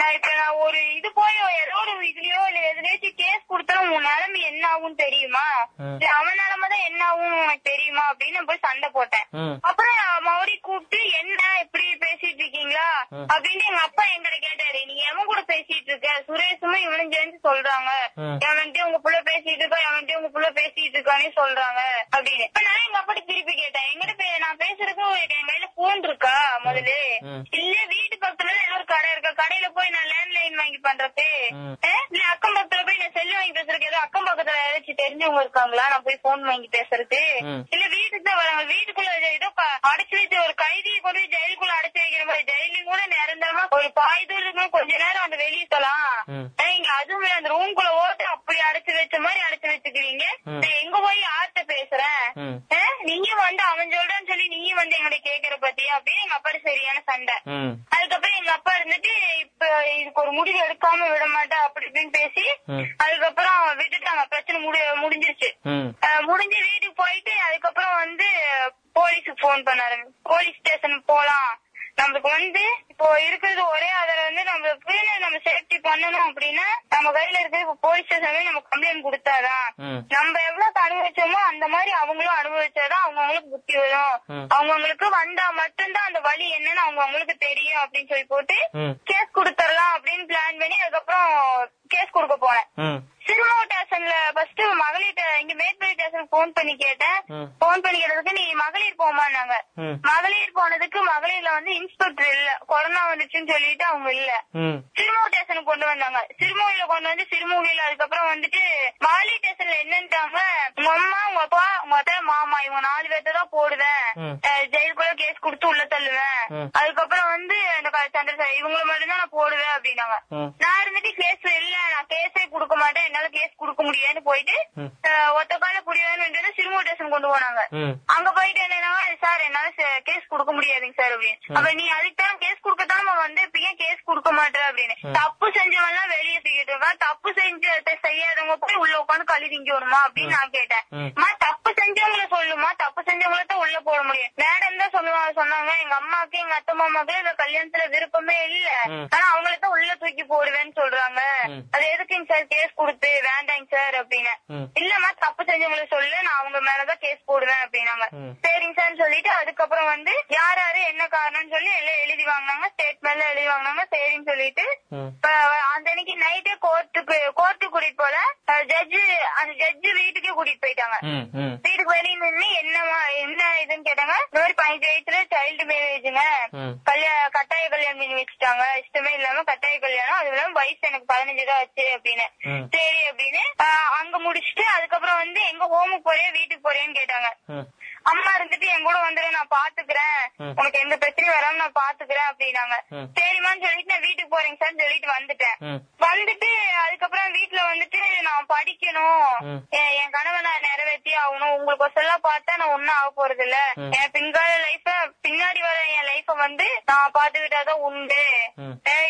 Speaker 3: நான் இப்ப நான் ஒரு இது போய் ஏதோ ஒரு இதுலயோ இல்ல எதுலயாச்சும் கேஸ் கொடுத்தாலும் உன் நிலைமை என்ன ஆகும் தெரியுமா
Speaker 4: ம்.
Speaker 3: இல்ல அவன் நிலைமை தான் என்ன ஆகும் உனக்கு தெரியுமா அப்படின்னு நான் போய் சண்டை போட்டேன். அப்புறம் மௌரி கூப்பிட்டு என்ன இப்படி பேசிட்டு இருக்கீங்களா. அப்படின்னு எங்க அப்பா எங்களை கேட்டாரு. நீங்க எவன் கூட பேசிட்டு இருக்க. சுரேஷும் இவனும் சேர்ந்து சொல்றாங்க. எவன்ட்டு உங்க புள்ள பேசிட்டு இருக்கா? எவன்ட்டு உங்க புள்ள பேசிட்டு இருக்கானே சொல்றாங்க. அப்படின்னு. இப்ப நான் எங்க அப்பா திருப்பி கேட்டேன். எங்கிட்ட நான் பேசுறதுக்கு என் கையில போன் இருக்கா முதல்ல. இல்ல வீட்டு பக்கத்துல ஏதோ ஒரு கடை இருக்கா. கடையில போய் நான் லேண்ட்லைன் வாங்கி பண்றது
Speaker 4: ம்.
Speaker 3: அஹ்? இல்ல அக்கம் பக்கத்துல போய் நான் செல்லு வாங்கி பேசுறதுக்கு ஏதோ அக்கம் பக்கத்துல ஏதாச்சும் தெரிஞ்சவங்க இருக்காங்களா நான் போய் போன் வாங்கி பேசுறது. இல்ல வீட்டுக்கு தான் வராங்க வீட்டுக்குள்ள ஏதோ அடைச்சு வச்சு ஒரு கைதியை கொண்டு ஜெயிலுக்குள்ள அடைச்சு வைக்கிற மாதிரி ஜெயிலும் பாய் தூரம் கொஞ்ச நேரம் அந்த வெளியே சொல்லலாம். ஆனா இங்க அதுவும் அந்த ரூம்குள்ள ஓட்டு அப்படி அடைச்சு வச்ச மாதிரி அடைச்சு வச்சுக்கிறீங்க. நான் எங்க போய் யார்கிட்ட பேசுறேன்? நீங்க வந்து அவன் சொல்றான்னு சொல்லி நீங்க வந்து எங்களை கேக்குற பத்தியா அப்படின்னு எங்க அப்பாட்ட சரியான சண்டை. அதுக்கப்புறம் எங்க அப்பா இருந்துட்டு இப்ப இதுக்கு ஒரு முடிவு எடுக்காம விட மாட்டேன் அப்படி இப்படின்னு பேசி. அதுக்கப்புறம் விட்டுட்டாங்க பிரச்சனை முடி முடிஞ்சிருச்சு முடிஞ்சு வீட்டுக்கு போயிட்டு அதுக்கப்புறம் வந்து போலீஸுக்கு போன் பண்ணாரு போலீஸ் ஸ்டேஷன் போலாம் நம்மளுக்கு வந்து இப்போ இருக்கிறது ஒரே ஆதாரம் வந்து நம்மளுக்கு நம்ம சேஃப்டி பண்ணணும் அப்படின்னா நம்ம கையில இருக்கிறது இப்போ போலீஸ் ஸ்டேஷன் நம்ம கம்ப்ளைண்ட் கொடுத்தாதான். நம்ம எவ்வளவு அனுபவிச்சோமோ அந்த மாதிரி அவங்களும் அனுபவிச்சாதான் அவங்கவுங்களுக்கு புத்தி வரும். அவங்கவுங்களுக்கு வந்தா மட்டும்தான் அந்த வழி என்னன்னு அவங்கவுங்களுக்கு தெரியும் அப்படின்னு சொல்லி போட்டு. கேஸ் கொடுத்துடலாம் அப்படின்னு பிளான் பண்ணி அதுக்கப்புறம் கேஸ் கொடுக்க போனேன்
Speaker 4: ம்.
Speaker 3: சிறுமுகை ஸ்டேஷன்ல ஃபர்ஸ்ட் மகளிர் இங்க மேற்பள்ளி ஸ்டேஷனுக்கு போன் பண்ணி கேட்டேன். போன் பண்ணி கேட்டதுக்கு நீ மகளிர் போமான்னாங்க. மகளிர் போனதுக்கு மகளிர்ல வந்து இன்ஸ்பெக்டர் இல்ல கொரோனா வந்துச்சுன்னு சொல்லிட்டு அவங்க இல்ல. சிறுமுகை ஸ்டேஷனுக்கு கொண்டு வந்தாங்க சிறுமுகையில கொண்டு வந்து சிறுமுகையில அதுக்கப்புறம் வந்துட்டு மகளிர் ஸ்டேஷன்ல என்னன்ட்டாங்க உங்க அம்மா உங்க அப்பா உங்க அத்தை மாமா இவங்க நாலு பேர்த்த தான் போடுவேன் ஜெயிலுக்குள்ள கேஸ் கொடுத்து உள்ள தள்ளுவேன். அதுக்கப்புறம் வந்து அந்த சந்திரசேகர் இவங்களை மட்டும் தான் நான் போடுவேன் அப்படின்னாங்க. நான் இருந்துட்டு கேஸ் இல்ல நான் கேஸே மாட்டேன் என்னால கேஸ் கொடுக்க முடியாதுன்னு போயிட்டு ஒத்த கால புரியாதுன்னு சிறுமுகை ஸ்டேஷன் கொண்டு போனாங்க. அங்க போயிட்டு என்னன்னா சார் என்னால கேஸ் கொடுக்க முடியாதுங்க சார் அப்படின்னு. அப்ப நீ அதுக்கு தான் கேஸ் கொடுக்கத்தாம வந்து இப்ப ஏன் கேஸ் கொடுக்க மாட்டேற? அப்படின்னு. தப்பு செஞ்சவன் எல்லாம் வெளியே தூக்கிட்டு இருக்கான். தப்பு செஞ்ச செய்யாதவங்க போய் உள்ள உட்காந்து களி திங்கணுமா அப்படின்னு நான் கேட்டேன். தப்பு செஞ்சவங்கள சொல்லுமா? தப்பு செஞ்சவங்கள தான் உள்ள போட முடியும். மேடம் தான் சொல்லுவாங்க சொன்னாங்க எங்க அம்மாக்கு எங்க அத்தை மாமாக்கு இந்த கல்யாணத்துல விருப்பமே இல்ல. ஆனா அவங்கள தான் உள்ள தூக்கி போடுவேன்னு சொல்றாங்க. அது எதுக்குங்க சார் கேஸ் கொடுத்து வேண்டாங்க சார் அப்படின்னு. இல்லம்மா தப்பு செஞ்சவங்கள சொல்லு நான் அவங்க மேலதான் கேஸ் போடுவேன் அப்படின்னாங்க. சரிங்க சார் சொல்லிட்டு அதுக்கப்புறம் வந்து யார் யாரு என்ன காரணம்னு சொல்லி எல்லாம் எழுதி வாங்கினாங்க ஸ்டேட்மெண்ட்ல எழுதி வாங்கினாங்க சரின்னு சொல்லிட்டு. இப்ப அந்த அன்னைக்கு நைட்டே கோர்ட்டுக்கு கோர்ட்டு கூட்டிட்டு போல ஜட்ஜு அந்த ஜட்ஜு வீட்டுக்கே கூட்டிட்டு போயிட்டாங்க. வீட்டுக்கு வெளியே நின்று என்னமா என்ன இதுன்னு கேட்டாங்க இந்த மாதிரி பதினஞ்சு வயசுல சைல்டு மேரேஜுங்க. கல்யாணம் கட்டாய கல்யாணம் பண்ணி வச்சுட்டாங்க இஷ்டமே இல்லாம கட்டாய கல்யாணம் அது இல்லாம வயசு எனக்கு பதினஞ்சு தான் ஆச்சு அப்படின்னு. சரி அப்படின்னு அங்க முடிச்சுட்டு அதுக்கப்புறம் வந்து எங்க ஹோமுக்கு போறியா வீட்டுக்கு போறியான்னு கேட்டாங்க. அம்மா இருந்துட்டு என் கூட வந்துரு நான் பாத்துக்கிறேன். உனக்கு எந்த பிரச்சனையும் வராம நான் பாத்துக்கிறேன் அப்படின்னாங்க
Speaker 4: ம்.
Speaker 3: சரிம்மான்னு சொல்லிட்டு நான் வீட்டுக்கு போறேங்க சார் சொல்லிட்டு வந்துட்டேன். வந்துட்டு அதுக்கப்புறம் வீட்டுல வந்துட்டு நான் படிக்கணும். என் கனவை நான் நிறைவேற்றி ஆகணும் உங்களுக்கு எல்லாம் பார்த்தா நான் ஒன்னும் ஆக போறது இல்ல. என் பின்கால லைஃப பின்னாடி வர என் லைஃப வந்து நான் பாத்துக்கிட்டாதான் உண்டு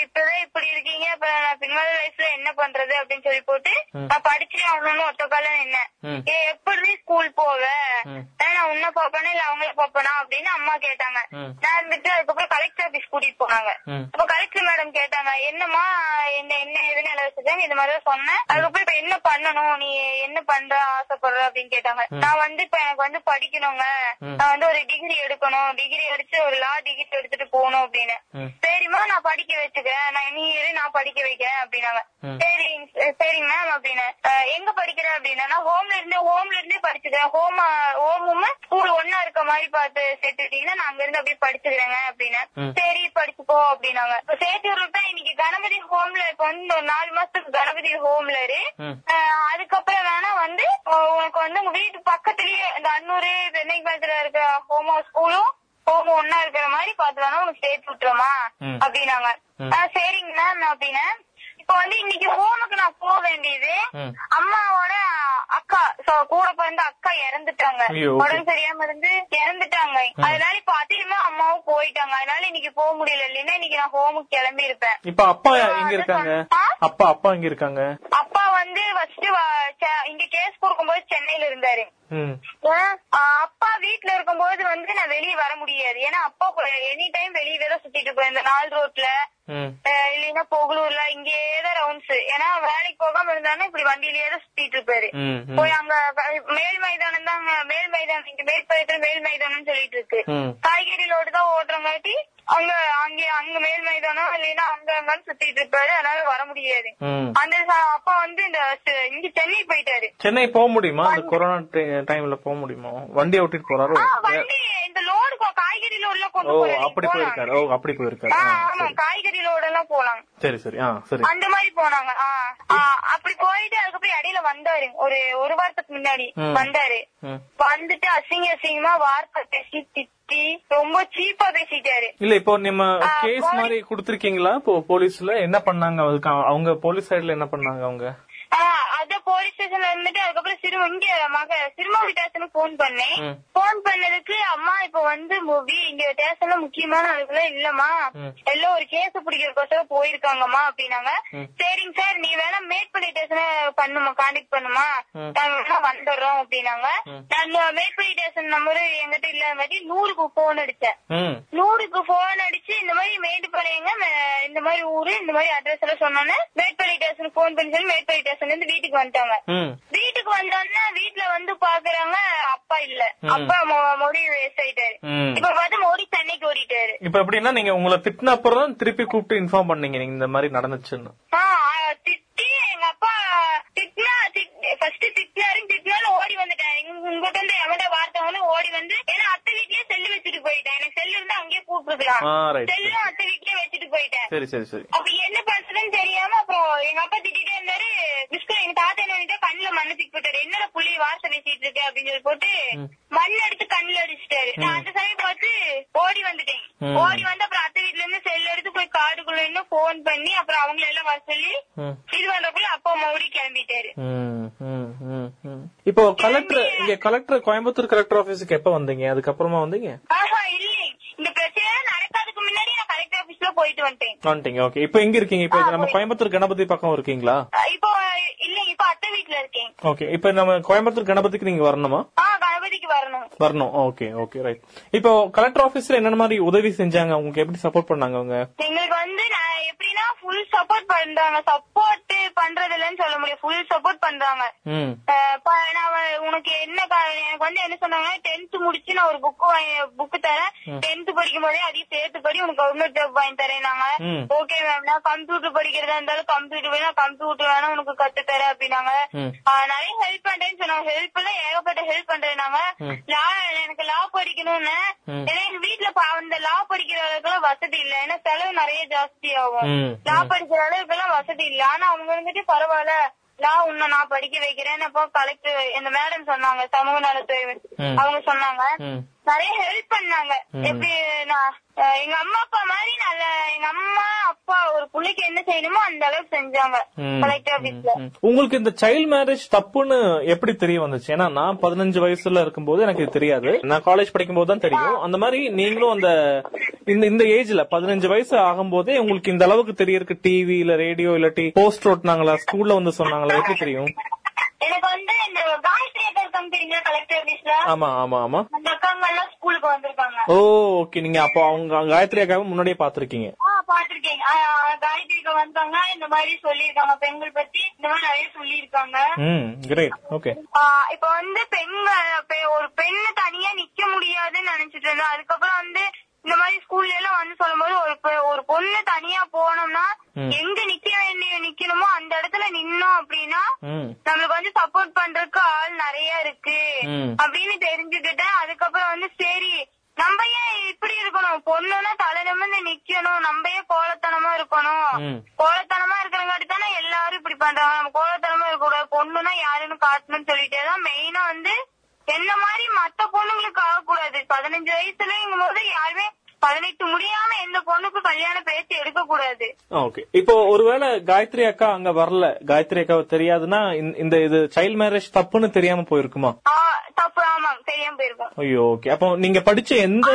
Speaker 3: இப்பதான் இப்படி இருக்கீங்க இப்ப நான் பின்வாத லைஃப்ல என்ன பண்றது அப்படின்னு சொல்லி போட்டு. நான் படிச்சே ஆகணும்னு ஒத்த கால நின்னேன். ஏ எப்படி ஸ்கூல் போவ
Speaker 4: ம்.
Speaker 3: ஏய், நான் உன்ன பாப்பேனா இல்ல அவங்கள பாப்பேனா அப்படின்னு அம்மா கேட்டாங்க. நான் இருந்துட்டு அதுக்கப்புறம் கலெக்டர் ஆபீஸ் கூட்டிட்டு போனாங்க. அப்ப கலெக்டர் மேடம் கேட்டாங்க என்னம்மா என்ன என்ன ஏதுன்னு எல்லாம் வச்சுட்டாங்க இந்த மாதிரி சொன்னேன். அதுக்கப்புறம் இப்ப என்ன பண்ணணும்? நீ என்ன பண்ற ஆசைப்படுற அப்படின்னு கேட்டாங்க. நான் வந்து இப்ப எனக்கு வந்து படிக்கணுங்க. நான் வந்து ஒரு டிகிரி எடுக்கணும். டிகிரி எடுத்து ஒரு லா டிகிரி எடுத்துட்டு போகணும் அப்படின்னு. சரிம்மா நான் படிக்க வச்சுக்கிறேன். நான் நீ எது நான் படிக்க வைக்கிறேன் அப்படின்னாங்க. சரி சரிங்க மேம் அப்படின்னு. எங்க படிக்கிறேன் அப்படின்னா நான் ஹோம்ல இருந்தே ஹோம்ல இருந்தே படிச்சுக்கிறேன். ஹோம் ஹோமும் ஸ்கூல் ஒன்னா இருக்க மாதிரி பார்த்து சேர்த்துட்டீங்கன்னா நான் அங்க இருந்து அப்படியே படிச்சுக்கிறேங்க அப்படின்னு. சரி படிச்சுக்கோ அப்படின்னாங்க. இப்ப சேர்த்து விட்டுட்டா இன்னைக்கு கணபதி ஹோம்ல இப்ப வந்து ஒரு நாலு மாசத்துக்கு கணபதி ஹோம்ல இரு. அதுக்கப்புறம் வேணா வந்து உனக்கு வந்து உங்க வீட்டு பக்கத்துலயே இந்த அன்னூரு சென்னை பக்கத்துல இருக்க ஹோமோ ஸ்கூலும் ஹோம் ஒன்னா இருக்கிற மாதிரி பார்த்து வேணா உனக்கு சேர்த்து விட்டுருமா. அப்படின்னாங்க. சரிங்க மேம் அப்படின்னு இப்ப வந்து இன்னைக்கு ஹோமுக்கு நான் போக வேண்டியது. அம்மாவோட அக்கா கூட பிறந்த அக்கா இறந்துட்டாங்க. உடம்பு சரியாம இருந்து இறந்துட்டாங்க. அதனால இப்ப அதிகமா அம்மாவும் போயிட்டாங்க. அதனால இன்னைக்கு போக முடியல. இல்லைன்னா இன்னைக்கு நான் ஹோமுக்கு கிளம்பி இருப்பேன்.
Speaker 4: இப்ப அப்பா எங்க இருக்காங்க? அப்பா அப்பா எங்க இருக்காங்க?
Speaker 3: அப்பா வந்து ஃபர்ஸ்ட் இங்க கேஸ் கொடுக்கும்போது சென்னையில இருந்தாரு. அப்பா வீட்ல இருக்கும்போது வந்து நான் வெளியே வர முடியாது. ஏன்னா அப்பா எனி டைம் வெளியவே தான் சுத்திட்டு இந்த நாள் ரோட்ல. இல்லைன்னா புகழூர்ல இங்கேயே தான் ரவுண்ட்ஸ் ஏன்னா வேலைக்கு போகாம இருந்தாலும் இப்படி வண்டியிலேயே தான் சுத்திட்டு இருப்பாரு. போய் அங்க மேல் மைதானம் தான் அங்க மேல் மைதானம் இங்க மேற்பயத்துல மேல் மைதானம் சொல்லிட்டு இருக்கு. காய்கறி லோடு தான் ஓட்டுறங்காட்டி அங்க அங்க அங்க மேல் மைதானம் இல்லைன்னா அங்க அங்கன்னு சுத்திட்டு இருப்பாரு. அதனால வர முடியாது. அந்த அப்பா வந்து இந்த இங்க சென்னை போயிட்டாரு.
Speaker 4: சென்னை போக முடியுமா? அந்த கொரோனா டைம்ல போக முடியுமா? வண்டி ஓட்டிட்டு போறாரோ?
Speaker 3: வண்டி இந்த லோடு காய்கறி லோடுல கொண்டு போறாரு.
Speaker 4: அப்படி. போயிருக்காரு. ஓ அப்படி போயிருக்காரு.
Speaker 3: ஆமா காய்கறி லோடு எல்லாம் போலாம்
Speaker 4: சரி சரி. ஆ சரி.
Speaker 3: அந்த மாதிரி போனாங்க. அப்படி போயிட்டு அதுக்கப்புறம் இடையில வந்தாரு. ஒரு ஒரு வாரத்துக்கு முன்னாடி. வந்தாரு. வந்துட்டு அசிங்க அசிங்கமா வார்த்தை பேசி ரொம்ப சீப்பா பேசிட்டாரு.
Speaker 4: இல்ல இப்போ நம்ம கேஸ் மாதிரி குடுத்திருக்கீங்களா? இப்போ போலீஸ்ல என்ன பண்ணாங்க? அவங்க போலீஸ் சைடுல என்ன பண்ணாங்க அவங்க?
Speaker 3: அத போலீஸ் ஸ்டேஷன்ல இருந்துட்டு அதுக்கப்புறம் சிறு இங்க மக சிறுமாவி ஸ்டேஷனுக்கு போன் பண்ணேன். போன் பண்ணதுக்கு அம்மா இப்ப வந்து மூவி இங்க ஸ்டேஷன்ல முக்கியமான ஆளுக்குலாம் இல்லம்மா. எல்லாம் ஒரு கேஸ் பிடிக்கிறதுக்கோசரம் போயிருக்காங்கம்மா அப்படின்னாங்க. சரிங்க சார் நீ வேணா மேற்படி ஸ்டேஷனை பண்ணுமா கான்டாக்ட் பண்ணுமா. நாங்க வேணா வந்துடுறோம் அப்படின்னாங்க. நான் மேற்படி ஸ்டேஷன் நம்பர் எங்கிட்ட இல்லாமட்டி நூறுக்கு போன் அடிச்சேன் நூறுக்கு போன் அடிச்சு இந்த மாதிரி மேட்டுப்பாளையங்க இந்த மாதிரி ஊரு இந்த மாதிரி அட்ரஸ் எல்லாம் சொன்னோன்னே மேட்பாளைய ஸ்டேஷனுக்கு போன் பண்ணி சொல்லி மேட்பாளைய ஸ்டேஷன்ல இருந்து வீட்டுக்கு வந்துட்டாங்க. வீட்டுக்கு வந்தோடனே வீட்டுல வந்து பாக்குறாங்க அப்பா இல்ல. அப்பா மொழி வேஸ்ட் ஆயிட்டாரு. இப்ப பார்த்து மோடி சென்னைக்கு ஓடிட்டாரு.
Speaker 4: இப்ப எப்படின்னா நீங்க உங்களை திட்டின அப்புறம் திருப்பி கூப்பிட்டு இன்ஃபார்ம் பண்ணீங்க நீங்க இந்த மாதிரி நடந்துச்சுன்னு.
Speaker 3: திட்டி எங்க அப்பா திட்டினா ஃபர்ஸ்ட் திட்டினாரு திட்டினாலும் ஓடி வந்துட்டேன் இங்கிட்ட இருந்து எவன்ட வார்த்தை வந்து ஓடி வந்து ஏன்னா அத்தை வீட்லயே செல்லு வச்சுட்டு போயிட்டேன். எனக்கு செல்லு இருந்தா அங்கேயே
Speaker 4: ரைட்
Speaker 3: செல்லும் அத்தை வீட்லயே வச்சுட்டு போயிட்டேன்.
Speaker 4: சரி சரி சரி
Speaker 3: அப்ப என்ன பண்றதுன்னு தெரியாம அப்புறம் எங்க அப்பா திட்டிட்டே இருந்தாரு பிஸ்கட் எங்க தாத்தா என்ன பண்ணிட்டா கண்ணுல மண்ணு தூக்கி போட்டாரு என்னடா புள்ளி வார்த்தை சொல்லி போட்டு மண் எடுத்து கண்ணுல அடிச்சிட்டாரு. நான் அந்த சமயம் பார்த்து ஓடி வந்துட்டேன். ஓடி வந்து அப்புறம் அத்தை வீட்ல இருந்து செல் எடுத்து போய் காடுக்குள்ள இன்னும் போன் பண்ணி அப்புறம் அவங்கள எல்லாம் வர சொல்லி இது பண்றதுக்குள்ள அப்பா மறுபடியும் கிளம்பிட்டாரு.
Speaker 4: இப்போ கலெக்டர் இங்க கலெக்டர் கோயம்புத்தூர் கலெக்டர் ஆபீஸுக்கு எப்ப வந்தீங்க? அதுக்கப்புறமா வந்தீங்க?
Speaker 3: ஆஹா இல்ல. இந்த பிரச்சனை நடக்காதுக்கு முன்னாடி நான் கலெக்டர் ஆபீஸ்ல போயிட்டு வந்துட்டேன்.
Speaker 4: வந்துட்டீங்க ஓகே இப்போ எங்க இருக்கீங்க? இப்போ நம்ம கோயம்புத்தூர் கணபதி பக்கம் இருக்கீங்களா?
Speaker 3: இப்போ இல்ல இப்போ அத்தை வீட்ல இருக்கேன்
Speaker 4: ஓகே இப்போ நம்ம கோயம்புத்தூர் கணபதிக்கு நீங்க வரணுமா?
Speaker 3: கணபதிக்கு வரணும்.
Speaker 4: வரணும். ஓகே ஓகே ரைட் இப்போ கலெக்டர் ஆபீஸ்ல என்னென்ன மாதிரி உதவி செஞ்சாங்க? உங்களுக்கு எப்படி சப்போர்ட் பண்ணாங்க அவங்க?
Speaker 3: எங்களுக்கு வந்து எப்படின்னா ஃபுல் சப்போர்ட் பண்றாங்க. சப்போர்ட் பண்றது இல்லைன்னு சொல்ல முடியும் ஃபுல் சப்போர்ட் பண்றாங்க. உனக்கு என்ன எனக்கு வந்து என்ன சொன்னாங்க டென்த் முடிச்சு நான் ஒரு புக் புக் தரேன். டென்த் படிக்கும் போதே அதையும் சேர்த்து படி உனக்கு கவர்மெண்ட் ஜாப் வாங்கி தரேன் நாங்க.
Speaker 4: ம்.
Speaker 3: ஓகே மேம் நான் கம்ப்யூட்டர் படிக்கிறதா இருந்தாலும் கம்ப்யூட்டர் வேணா கம்ப்யூட்டர் வேணா உனக்கு கத்து தரேன் அப்படின்னாங்க. நிறைய ஹெல்ப் பண்றேன்னு சொன்னாங்க. ஹெல்ப் எல்லாம் ஏகப்பட்ட ஹெல்ப் பண்றேனாங்க. லா எனக்கு லா படிக்கணும்னு. ஏன்னா எங்க வீட்டுல அந்த லா படிக்கிற அளவுக்கு வசதி இல்ல. ஏன்னா செலவு நிறைய ஜாஸ்தி ஆகும்.
Speaker 4: ம்.
Speaker 3: லா படிக்கிற அளவுக்கு எல்லாம் வசதி இல்ல. ஆனா அவங்க வந்துட்டு பரவாயில்ல லா உன்னை நான் படிக்க வைக்கிறேன். அப்போ கலெக்டர் இந்த மேடம் சொன்னாங்க சமூக நலத்துறை. அவங்க சொன்னாங்க. நிறைய ஹெல்ப் பண்ணாங்க. எப்படி நான் எங்க அம்மா அப்பா மாதிரி நல்ல எங்க அம்மா அப்பா ஒரு பிள்ளைக்கு என்ன செய்யணுமோ அந்த அளவுக்கு செஞ்சாங்க. கலெக்டர் ஆபீஸ்ல.
Speaker 4: உங்களுக்கு இந்த சைல்ட் மேரேஜ் தப்புன்னு எப்படி தெரிய வந்துச்சு? ஏன்னா நான் பதினஞ்சு வயசுல இருக்கும்போது எனக்கு தெரியாது. நான் காலேஜ் படிக்கும் போது தான் தெரியும். அந்த மாதிரி நீங்களும் அந்த இந்த இந்த ஏஜ்ல பதினஞ்சு வயசு ஆகும்போதே உங்களுக்கு இந்த அளவுக்கு தெரியறதுக்கு டிவி இல்ல ரேடியோ இல்லாட்டி போஸ்ட் ஓட்டினாங்களா ஸ்கூல்ல வந்து சொன்னாங்களா? எப்படி தெரியும்?
Speaker 3: எனக்கு வந்து இந்த காயத்ரி அக்கா இருக்காங்க தெரியுங்களா கலெக்டர் ஆபீஸ்ல
Speaker 4: ஆமா ஆமா ஆமா.
Speaker 3: அந்த அக்காங்க எல்லாம் ஸ்கூலுக்கு வந்திருக்காங்க.
Speaker 4: ஓ ஓகே நீங்க அப்போ அவங்க காயத்ரி அக்காவை முன்னாடியே பாத்திருக்கீங்க
Speaker 3: பாத்திருக்கேன் காயத்ரி அக்கா வந்தாங்க. இந்த மாதிரி சொல்லியிருக்காங்க. பெண்கள் பத்தி இந்த மாதிரி நிறைய சொல்லியிருக்காங்க.
Speaker 4: ம் கிரேட் ஓகே
Speaker 3: இப்ப வந்து பெண்கள் ஒரு பெண்ணு தனியா நிக்க முடியாதுன்னு நினைச்சிட்டு இருந்தேன் அதுக்கப்புறம் வந்து இந்த மாதிரி ஸ்கூல்ல எல்லாம் வந்து சொல்லும்போது ஒரு ஒரு பொண்ணு தனியா போனோம்னா எங்க நிக்க வேண்டிய நிக்கணுமோ அந்த இடத்துல நின்னோம் அப்படின்னா நம்மளுக்கு வந்து சப்போர்ட் பண்றதுக்கு ஆள் நிறைய இருக்கு. அப்படின்னு தெரிஞ்சுக்கிட்டேன் அதுக்கப்புறம் வந்து சரி நம்ம ஏன் இப்படி இருக்கணும்? பொண்ணுன்னா தலை நிமிர்ந்து நிக்கணும். நம்ம ஏன் கோலத்தனமா இருக்கணும். கோலத்தனமா இருக்கிறங்காட்டி தானே எல்லாரும் இப்படி பண்றாங்க. நம்ம கோலத்தனமா இருக்க கூடாது பொண்ணுன்னா யாருன்னு காட்டணும்னு சொல்லிட்டே தான் மெயினா வந்து என்ன மாதிரி மத்த பொண்ணுங்களுக்கு ஆகக்கூடாது? பதினஞ்சு வயசுலங்கும் போது யாருமே பதினெட்டு முடியாம எந்த பொண்ணுக்கும் கல்யாண பேச்சு எடுக்க கூடாது
Speaker 4: ஓகே இப்போ ஒருவேளை காயத்ரி அக்கா அங்க வரல. காயத்ரி அக்காவை தெரியாதுன்னா இந்த- இது சைல்ட் மேரேஜ் தப்புன்னு தெரியாம போயிருக்குமா?
Speaker 3: தப்பு. ஆமா தெரியாம போயிருக்கும்.
Speaker 4: ஐயோ ஓகே அப்போ நீங்க படிச்ச எந்த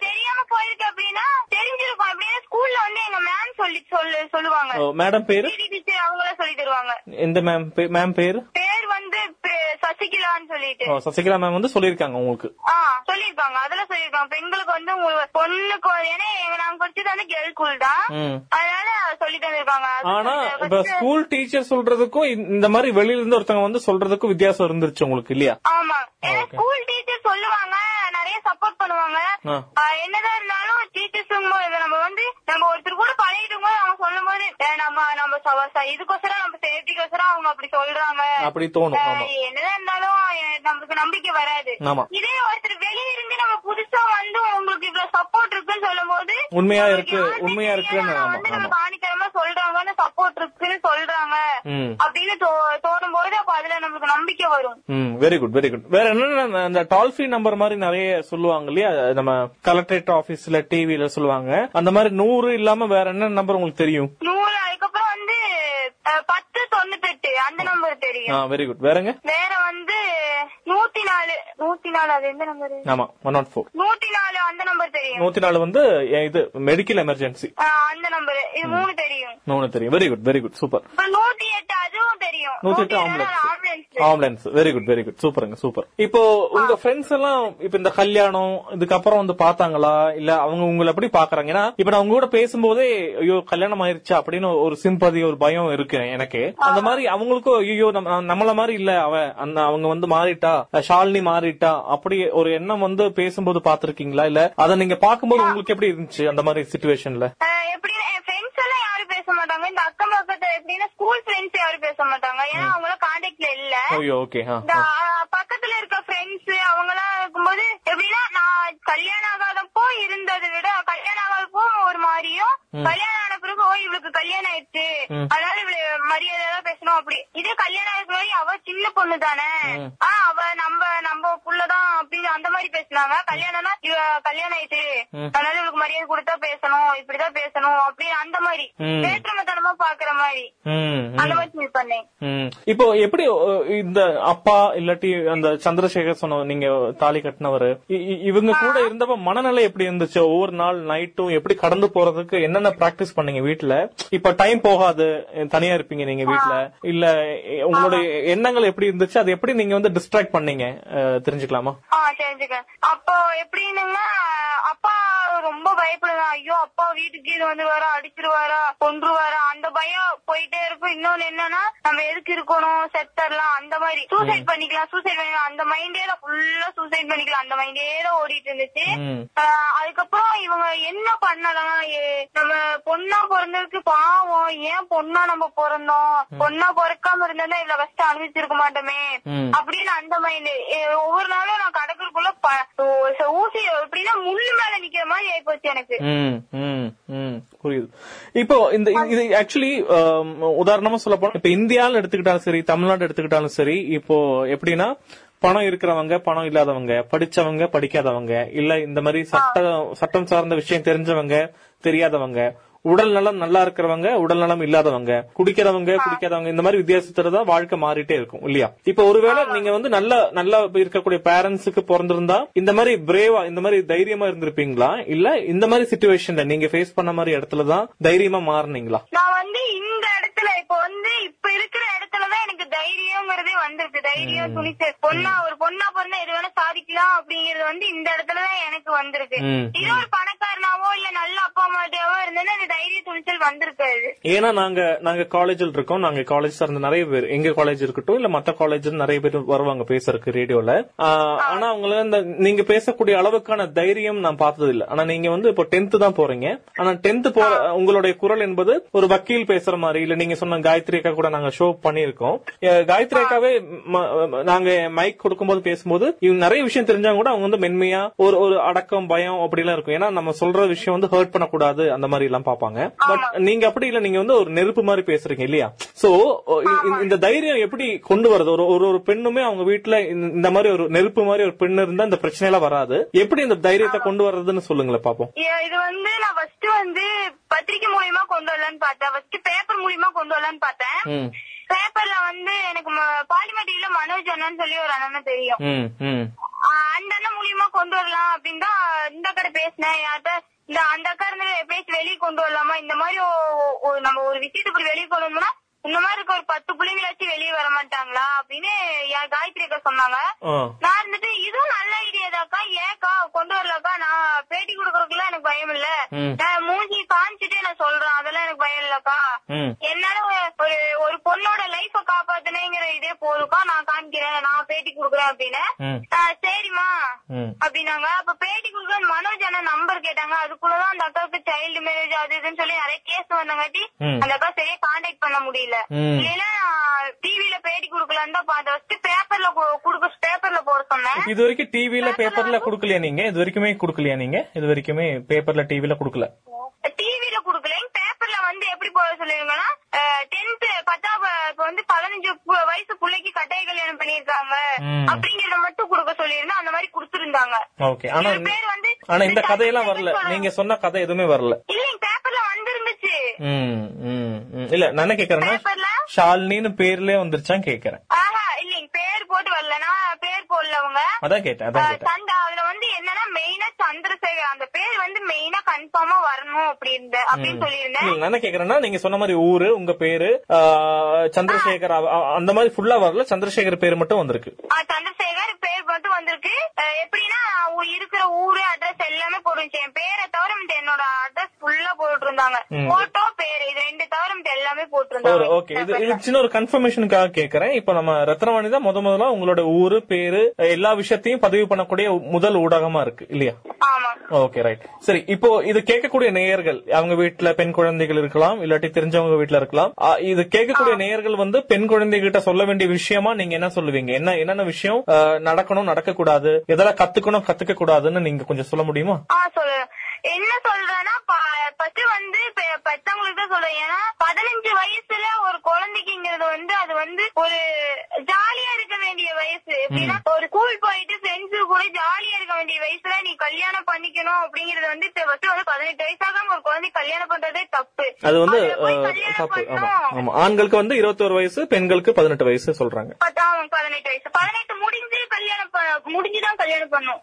Speaker 3: தெரியாம போயிருக்கு அப்படின்னா தெரிஞ்சிருக்கும். அப்படின்னா ஸ்கூல்ல வந்து எங்க மேம் சொல்லி சொல்லு சொல்லுவாங்க.
Speaker 4: மேடம் பேரு?
Speaker 3: டீச்சர் அவங்கள சொல்லி தருவாங்க.
Speaker 4: எந்த மேம் மேம் பேரு
Speaker 3: பேர் வந்து பே- சசிகலான்னு சொல்லிட்டு.
Speaker 4: சசிகலா மேம் வந்து சொல்லிருக்காங்க உங்களுக்கு.
Speaker 3: சொல்லிருக்காங்க அதுல சொல்லிருக்காங்க பெண்களுக்கு வந்து பொண்ணுக்கு ஏன்னா நாங்க படிச்சது வந்து கேர்ள் ஸ்கூல் தான். அதனால சொல்லி தந்திருக்காங்க
Speaker 4: ஆனா இப்ப ஸ்கூல் டீச்சர் சொல்றதுக்கும் இந்த- இந்த மாதிரி வெளியில இருந்து ஒருத்தவங்க வந்து சொல்றதுக்கும் வித்தியாசம் இருந்துருச்சு உங்களுக்கு இல்லையா?
Speaker 3: ஆமா. ஏன்னா ஸ்கூல் டீச்சர் சொல்லுவாங்க. நிறைய சப்போர்ட் பண்ணுவாங்க. என்னதான் இருந்தாலும் டீச்சர்ஸ் நம்ம வந்து நம்ம ஒருத்தர் கூட பழகிட்டு போது அவங்க சொல்லும் போது "ஏ, நம்ம நம்ம இதுக்கோசரம் நம்ம சேஃப்டிக்கோசரம் அவங்க அப்படி சொல்றாங்க.
Speaker 4: அப்படி தோணும்
Speaker 3: என்னதான் இருந்தாலும் நமக்கு நம்பிக்கை வராது. இதே ஒருத்தர் வெளிய இருந்து நம்ம புதுசா வந்து உங்களுக்கு இவ்வளவு சப்போர்ட் இருக்குன்னு சொல்லும் போது
Speaker 4: உண்மையா இருக்கு, உண்மையா இருக்குன்னு, ஆமா.
Speaker 3: நம்ம காணித்தனமா சொல்றாங்கன்னு சப்போர்ட் இருக்குன்னு சொல்றாங்க. அப்படின்னு தோணும் போது அப்ப அதுல நமக்கு நம்பிக்கை வரும்.
Speaker 4: வெரி குட் வெரி குட் வேற என்னென்ன அந்த டோல் ஃப்ரீ நம்பர் மாதிரி நிறைய சொல்லுவாங்க இல்லையா நம்ம கலெக்டரேட் ஆபீஸ்ல டிவில சொல்லுவாங்க. அந்த மாதிரி நூறு இல்லாம வேற என்ன நம்பர் உங்களுக்கு தெரியும்?
Speaker 3: நூறு அதுக்கப்புறம் வந்து அஹ், பத்து தொண்ணூத்தெட்டு அந்த நம்பர்
Speaker 4: ஆ
Speaker 3: தெரியும்
Speaker 4: வெரி குட் வேறங்க
Speaker 3: வேற வந்து நூத்தி நாலு நூத்தி நாலு அது எந்த நம்பர்
Speaker 4: ஆமா ஒன் நாட் ஃபோர்
Speaker 3: நூத்தி நாலு அந்த நம்பர் தெரியும்.
Speaker 4: நூத்தி நாலு வந்து இது மெடிக்கல் எமர்ஜென்சி
Speaker 3: ஆஹ், அந்த நம்பர் இது மூணு தெரியும்.
Speaker 4: மூணு தெரியும். Very good very good super
Speaker 3: நூத்தி எட்டு அதுவும் தெரியும்.
Speaker 4: நூத்தி எட்டு
Speaker 3: ambulance
Speaker 4: ambulance ambulance very good very good சூப்பருங்க சூப்பர் இப்போ உங்க ஃப்ரெண்ட்ஸ் எல்லாம் இப்ப இந்த கல்யாணம் இதுக்கப்புறம் வந்து பாத்தாங்களா இல்ல அவங்க உங்களை எப்படி பாக்குறாங்க ஏன்னா இப்ப நான் உங்க கூட பேசும்போதே ஐயோ கல்யாணம் ஆயிருச்சா அப்படின்னு ஒரு சிம்பதி ஒரு பயம் இருக்கு எனக்கு. அந்த மாதிரி அவங்களுக்கும் ஐயோ நம்ம நம்மள மாதிரி இல்ல அவ அந்த அவங்க வந்து மாறிட்டா ஷாலினி மாறிட்டா அப்படி ஒரு எண்ணம் வந்து பேசும்போது பாத்திருக்கீங்களா இல்ல அத நீங்க பாக்கும்போது உங்களுக்கு எப்படி இருந்துச்சு அந்த மாதிரி சுச்சுவேஷன்ல
Speaker 3: எல்லாம் யாரும் பேச மாட்டாங்க இந்த அக்கம் பக்கத்துல எப்படின்னா ஸ்கூல் ஃப்ரெண்ட்ஸ் யாரும் பேச மாட்டாங்க ஏன்னா அவங்க எல்லாம் கான்டாக்ட்ல இல்ல. இந்த பக்கத்துல இருக்க ஃப்ரெண்ட்ஸ் அவங்க எல்லாம் இருக்கும்போது எப்படின்னா நான் கல்யாணம் ஆகாதப்போ இருந்ததை விட கல்யாணம் ஆகாதப்போ ஒரு மாதிரியும் கல்யாணம் ஆன பிறகு ஓ இவளுக்கு கல்யாணம் ஆயிடுச்சு. அதனால இவளு மரியாதை தான் பேசணும் அப்படி. இதே கல்யாணம் முன்னாடி அவ சின்ன பொண்ணு தானே. ஆ அவ நம்ம நம்ம புள்ளதான் அப்படின்னு அந்த மாதிரி பேசினாங்க. கல்யாணம்னா இவ கல்யாணம் ஆயிடுச்சு அதனால இவளுக்கு மரியாதை கொடுத்தா பேசணும் இப்படிதான் பேசணும் அப்படின்னு அந்த மாதிரி. வேற்றுமத்தனமா பாக்குற மாதிரி.
Speaker 4: ம்
Speaker 3: அந்த மாதிரி ஃபீல் பண்ணேன்.
Speaker 4: ம். இப்போ எப்படி இந்த அப்பா இல்லாட்டி அந்த சந்திரசேகர் சொன்ன நீங்க தாலி கட்டினவரு இவங்க கூட இருந்தப்ப மனநிலை எப்படி இருந்துச்சு? ஒவ்வொரு நாள் நைட்டும் எப்படி கடந்து போறதுக்கு என்னென்ன பிராக்டிஸ் பண்ணீங்க வீட்ல? இப்ப டைம் போகாது தனியா இருப்பீங்க நீங்க வீட்ல. இல்ல உங்களுடைய எண்ணங்கள் எப்படி இருந்துச்சு? அது எப்படி நீங்க வந்து டிஸ்ட்ராக்ட் பண்ணீங்க? தெரிஞ்சுக்கலாமா?
Speaker 3: அப்போ எப்படின்னா அப்பா ரொம்ப பயப்படுவேன் ஐயோ அப்பா வீட்டுக்கு இது வந்து வர அடிச்சிருவாரா? கொன்றுவாரா. அந்த பயம் போயிட்டே இருக்கும். இன்னொன்னு என்னன்னா நம்ம எதுக்கு இருக்கணும்? செத்தரலாம் அந்த மாதிரி. சூசைட் பண்ணிக்கலாம். சூசைட் பண்ணிக்கலாம். அந்த மைண்டே தான் ஃபுல்லா சூசைட் பண்ணிக்கலாம். அந்த மைண்டே தான் ஓடிட்டு இருந்துச்சு. அதுக்கப்புறம் இவங்க என்ன பண்ணலாம்? நம்ம பொண்ணா பிறந்ததுக்கு பாவம். ஏன் பொண்ணா நம்ம பிறந்தோம்? பொண்ணா பிறக்காம இருந்தா இவ்வளவு கஷ்டம் அனுபவிச்சிருக்க மாட்டோமே. அப்படின்னு அந்த மைண்ட் ஒவ்வொரு நாளும் நான் கடற்கரைக்குள்ள ஊசி எப்படின்னா முள்ளு மேல நிக்கிற மாதிரி ஆயிப்போச்சு எனக்கு.
Speaker 4: புரியுது. இப்போ இந்த இது- ஆக்சுவலி um, உதாரணமா சொல்ல போனா இப்ப இந்தியால எடுத்துக்கிட்டாலும் சரி தமிழ்நாடு எடுத்துக்கிட்டாலும் சரி இப்போ எப்படின்னா பணம் இருக்கிறவங்க பணம் இல்லாதவங்க படிச்சவங்க படிக்காதவங்க இல்ல இந்த மாதிரி சட்டம் சட்டம் சார்ந்த விஷயம் தெரிஞ்சவங்க தெரியாதவங்க உடல் நலம் நல்லா இருக்கிறவங்க உடல் நலம் இல்லாதவங்க குடிக்கிறவங்க குடிக்காதவங்க இந்த மாதிரி வித்தியாசத்துல தான் வாழ்க்கை மாறிட்டே இருக்கும் இல்லையா? இப்ப ஒருவேளை நீங்க வந்து நல்ல நல்லா இருக்கக்கூடிய பேரண்ட்ஸுக்கு பிறந்திருந்தா இந்த மாதிரி பிரேவா இந்த மாதிரி தைரியமா இருந்திருப்பீங்களா? இல்ல இந்த மாதிரி சுச்சுவேஷன்ல நீங்க ஃபேஸ் பண்ண மாதிரி இடத்துல தான் தைரியமா மாறுனீங்களா?
Speaker 3: நான் வந்து இந்த இடத்துல இப்ப வந்து இப்ப இருக்கிற இடத்துலதான் எனக்கு தைரியம்ங்கிறதே வந்திருக்கு. தைரியம் துணிச்சல். பொண்ணா ஒரு பொண்ணா பிறந்தா எது வேணா சாதிக்கலாம் அப்படிங்கறது வந்து இந்த இடத்துலதான் எனக்கு வந்திருக்கு. இதே ஒரு பணக்காரனாவோ இல்ல நல்ல அப்பா அம்மாட்டாவோ இருந்தேன்னா அந்த தைரிய துணிச்சல் வந்திருக்காது.
Speaker 4: ஏன்னா நாங்க நாங்க காலேஜில் இருக்கோம். நாங்க காலேஜ் சார்ந்த நிறைய பேர். எங்க காலேஜ் இருக்கட்டும் இல்ல மத்த காலேஜ் நிறைய பேர் வருவாங்க பேசுறதுக்கு ரேடியோல ஆனா அவங்கள இந்த நீங்க பேசக்கூடிய அளவுக்கான தைரியம் நான் பார்த்தது இல்ல ஆனா நீங்க வந்து இப்போ டென்த் தான் போறீங்க. ஆனா டென்த் போற உங்களுடைய குரல் என்பது ஒரு வக்கீல் பேசுற மாதிரி இல்ல நீங்க சொன்ன காயத்ரி அக்கா கூட நாங்க ஷோ பண்ணிருக்கோம் காயத்ரி அக்காவே நாங்க மைக் கொடுக்கும்போது பேசும்போது இவங்க நிறைய விஷயம் தெரிஞ்சாங்க கூட அவங்க வந்து மென்மையா ஒரு ஒரு அடக்கம் பயம் அப்படி எல்லாம் இருக்கும். ஏன்னா நம்ம சொல்ற விஷயம் வந்து ஹர்ட் பண்ணக்கூடாது அந்த மாதிரி எல்லாம் பாப்பாங்க பட் நீங்க அப்படி இல்ல நீங்க வந்து ஒரு நெருப்பு மாதிரி பேசுறீங்க இல்லையா? சோ இந்த தைரியம் எப்படி கொண்டு வருது? ஒரு ஒரு ஒரு பெண்ணுமே அவங்க வீட்டுல இந்த- மாதிரி ஒரு நெருப்பு மாதிரி ஒரு பெண் இருந்தா இந்த பிரச்சனை எல்லாம் வராது. எப்படி இந்த தைரியத்தை கொண்டு வர்றதுன்னு சொல்லுங்களேன் பாப்போம்.
Speaker 3: இது வந்து நான் ஃபர்ஸ்ட் வந்து பத்திரிக்கை மூலியமா கொண்டு வரலான்னு பார்த்தேன். ஃபர்ஸ்ட் பேப்பர் மூலியமா கொண்டு வரலான்னு பார்த்தேன். பேப்பர்ல வந்து எனக்கு பாலிமெட்டில மனோஜ் அண்ணன் சொல்லி ஒரு அண்ணன் தெரியும். அந்த அண்ணன் மூலியமா கொண்டு வரலாம் அப்படின்னு தான் இந்த கடை பேசினேன். யார்கிட்ட இந்த அந்த அக்கா இருந்து பேசி வெளியே கொண்டு வரலாமா? இந்த மாதிரி நம்ம ஒரு விஷயத்தை வெளியே கொண்டு வந்தோம்னா இந்த மாதிரி இருக்க ஒரு பத்து பிள்ளைங்களாச்சும் வெளியே வர மாட்டாங்களா அப்படின்னு யா- காயத்ரி அக்கா சொன்னாங்க. நான் இருந்துட்டு இதுவும் நல்ல ஐடியா தாக்கா ஏக்கா கொண்டு வரலக்கா? நான் பேட்டி கொடுக்கறதுக்குலாம் எனக்கு பயம் இல்ல. நான் மூஞ்சி காமிச்சிட்டே நான் சொல்றேன். அதெல்லாம் எனக்கு பயம் இல்லக்கா. என்னால ஒரு- ஒரு பொண்ணோட லைஃப காப்பாத்தினேங்கிற இதே போதுக்கா நான் காமிக்கிறேன். நான் பேட்டி கொடுக்குறேன் அப்படின்னு.
Speaker 4: ம்.
Speaker 3: ஆ, சரிம்மா.
Speaker 4: ம்.
Speaker 3: அப்படின்னாங்க. அப்ப பேட்டி கொடுக்க மனோஜ் அண்ணன் நம்பர் கேட்டாங்க. அதுக்குள்ளதான் அந்த அக்காவுக்கு சைல்டு மேரேஜ் அது இதுன்னு சொல்லி நிறைய கேஸ் வந்தங்காட்டி. அந்த அக்கா சரியா கான்டாக்ட் பண்ண முடியல. இல்லைன்னா டிவில பேட்டி கொடுக்கலான்னு தான் பார்த்தேன். ஃபர்ஸ்ட் பேப்பர்ல கொடுக்க பேப்பர்ல போட சொன்னேன்.
Speaker 4: இது வரைக்கும் டிவில பேப்பர்ல குடுக்கலையா நீங்க? இது வரைக்குமே குடுக்கலையா நீங்க? இது வரைக்குமே பேப்பர்ல டிவில குடுக்கல.
Speaker 3: டிவில குடுக்கல பேப்பர்ல வந்து எப்படி போட சொல்லுவீங்கன்னா டென்த் பத்தாம் வ- இப்ப வந்து பதினஞ்சு வயசு பிள்ளைக்கு கட்டாய கல்யாணம் பண்ணிருக்காங்க. அப்படிங்கறத மட்டும் குடுக்க சொல்லியிருந்தா அந்த மாதிரி குடுத்திருந்தாங்க.
Speaker 4: ஓகே. ஆனா
Speaker 3: பேர் வந்து
Speaker 4: ஆனா இந்த கதையெல்லாம் வரல. நீங்க சொன்ன கதை எதுவுமே வரல
Speaker 3: இல்லைங்க பேப்பர்ல வந்திருந்துச்சு
Speaker 4: ம், ம், ம். இல்ல நான் கேக்குறேன்னா ஷாலினின்னு பேர்லயே வந்துருச்சான்னு கேக்குறேன்.
Speaker 3: இல்லைங்க பேர் போட்டு வரலனா பேர் போடல அவங்க.
Speaker 4: அதான் கேட்டேன் அதான் கேட்டேன்.
Speaker 3: அதுல வந்து என்னன்னா மெயினா சந்திரசேகர். அந்த பேர் வந்து மெயினா கன்ஃபார்மா வரணும் அப்படின்னு அப்படின்னு சொல்லியிருந்தேன்.
Speaker 4: இல்ல, நான் என்ன கேக்குறேன்னா நீங்க சொன்ன மாதிரி ஊரு உங்க பேரு சந்திரசேகர் அந்த மாதிரி ஃபுல்லா வரல சந்திரசேகர் பேர் மட்டும் வந்திருக்கு.
Speaker 3: சந்திரசேகர் பேர் மட்டும் வந்திருக்கு. எப்படின்னா இருக்கிற ஊரு அட்ரஸ் எல்லாமே போட்டுருந்துச்சு. என் பேரை தவிர என்னோட அட்ரஸ் ஃபுல்லா போட்டு இருந்தாங்க
Speaker 4: ம்.
Speaker 3: போட்டோ பேரு இது ரெண்டு தவிர எல்லாமே போட்டிருந்தாங்க.
Speaker 4: ஓகே இது சின்ன ஒரு கன்ஃபர்மேஷனுக்காக கேக்குறேன். இப்ப நம்ம ரத்னவாணி தான் முத முதல்ல உங்களோட ஊரு பேரு எல்லா விஷயத்தையும் பதிவு பண்ணக்கூடிய முதல் ஊடகமா இருக்கு இல்லையா? ஓகே ரைட் சரி இப்போ இது கேட்கக்கூடிய நேயர்கள் அவங்க வீட்டுல பெண் குழந்தைகள் இருக்கலாம் இல்லாட்டி தெரிஞ்சவங்க வீட்டுல இருக்கலாம். இது கேட்கக்கூடிய நேயர்கள் வந்து பெண் குழந்தைகிட்ட சொல்ல வேண்டிய விஷயமா நீங்க என்ன சொல்லுவீங்க? என்ன என்னென்ன விஷயம் நடக்கணும் நடக்க கூடாது எதெல்லாம் கத்துக்கணும் கத்துக்க கூடாதுன்னு நீங்க கொஞ்சம் சொல்ல முடியுமா?
Speaker 3: ஆ என்ன சொல்றேன்னா ஃபர்ஸ்ட் வந்து பெத்தவங்களுக்கு தான் சொல்றேன். ஏன்னா பதினஞ்சு வயசுல ஒரு குழந்தைக்குங்கிறது வந்து அது வந்து ஒரு ஜாலியா இருக்க வேண்டிய வயசு. எப்படின்னா ஒரு ஸ்கூல் போயிட்டு ஃப்ரெண்ட்ஸு கூட ஜாலியா இருக்க வேண்டிய வயசுல நீ கல்யாணம் பண்ணிக்கணும் அப்படிங்கறது வந்து ஃபர்ஸ்ட் வந்து பதினெட்டு வயசாகாம ஒரு குழந்தை கல்யாணம் பண்றதே தப்பு.
Speaker 4: அது வந்து தப்பு. ஆமா. ஆமா. ஆண்களுக்கு வந்து இருபத்தோரு வயசு பெண்களுக்கு பதினெட்டு வயசு சொல்றாங்க.
Speaker 3: பதினெட்டு வயசு. பதினெட்டு முடிஞ்சு கல்யாணம் முடிஞ்சுதான் கல்யாணம் பண்ணும்.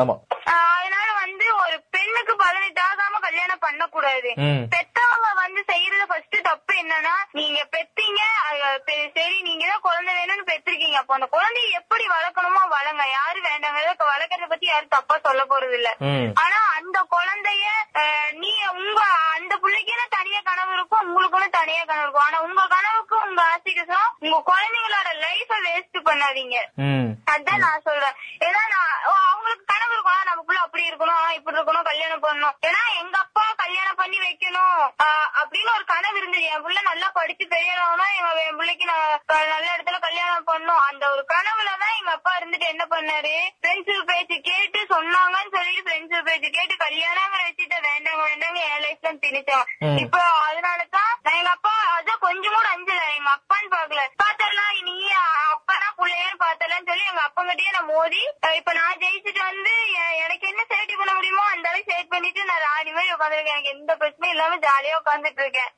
Speaker 4: ஆமா
Speaker 3: ஆஹ் அதனால வந்து ஒரு பெண்ணுக்கு பதினெட்டு ஆகாம
Speaker 4: ம்.
Speaker 3: பெத்தவங்க வந்து செய்யறது ஃபர்ஸ்ட் தப்பு என்னன்னா நீங்க பெத்தீங்க சரி நீங்க தான் குழந்தை வேணும்னு பெற்றிருக்கீங்க அப்போ அந்த குழந்தைய எப்படி வளர்க்கணுமோ வளங்க. யாரு வேண்டாங்கிறத வளர்க்கறத பத்தி யாரும் தப்பா சொல்ல போறது இல்ல. ஆனா அந்த குழந்தைய நீ உங்க அந்த பிள்ளைக்குன்னு தனியா கனவு இருக்கும் உங்களுக்குன்னு தனியா கனவு இருக்கும். ஆனா உங்க கனவுக்கு உங்க ஆசைக்கும் உங்க குழந்தைங்களோட லைஃப வேஸ்ட் பண்ணாதீங்க. அதான் நான் சொல்றேன். ஏன்னா நான் அவங்களுக்கு கனவு இருக்கும். புள்ள அப்படி இருக்கணும் இப்படி இருக்கணும் கல்யாணம் பண்ணணும். ஏன்னா எங்க அப்பா கல்யாணம் பண்ணி வைக்கணும் அப்படின்னு ஒரு கனவு இருந்தது. என் புள்ள நல்லா படிச்சு பெரியவனா என் பிள்ளைக்கு நான் நல்ல இடத்துல கல்யாணம் பண்ணணும். அந்த ஒரு கனவுலதான் எங்க அப்பா இருந்துட்டு என்ன பண்ணாரு? ஃப்ரெண்ட்ஸு பேச்சு கேட்டு சொன்னாங்கன்னு சொல்லிட்டு ஃப்ரெண்ட்ஸு பேச்சு கேட்டு கல்யாணங்கிற விஷயத்த வேண்டாங்க வேண்டாங்க என் லைஃப்ல திணிச்சாங்க
Speaker 4: ம்.
Speaker 3: இப்போ அதனாலதான் நான் எங்க அப்பா அதான் கொஞ்சம் கூட அஞ்சல எங்க அப்பான்னு பாக்கல பாத்தரலாம் நீ அப்பனா புள்ளையன்னு பார்த்தலாம் எங்க அப்பங்கிட்டயே நான் மோதி இப்ப நான் ஜெயிச்சுட்டு வந்து எனக்கு என்ன சேஃப்டி பண்ண முடியுமோ அந்த அளவுக்கு சேவ் பண்ணிட்டு நான் ராணி மாதிரி உட்காந்துருக்கேன். எனக்கு எந்த பிரச்சனையும் இல்லாம ஜாலியா உட்காந்துட்டு இருக்கேன்.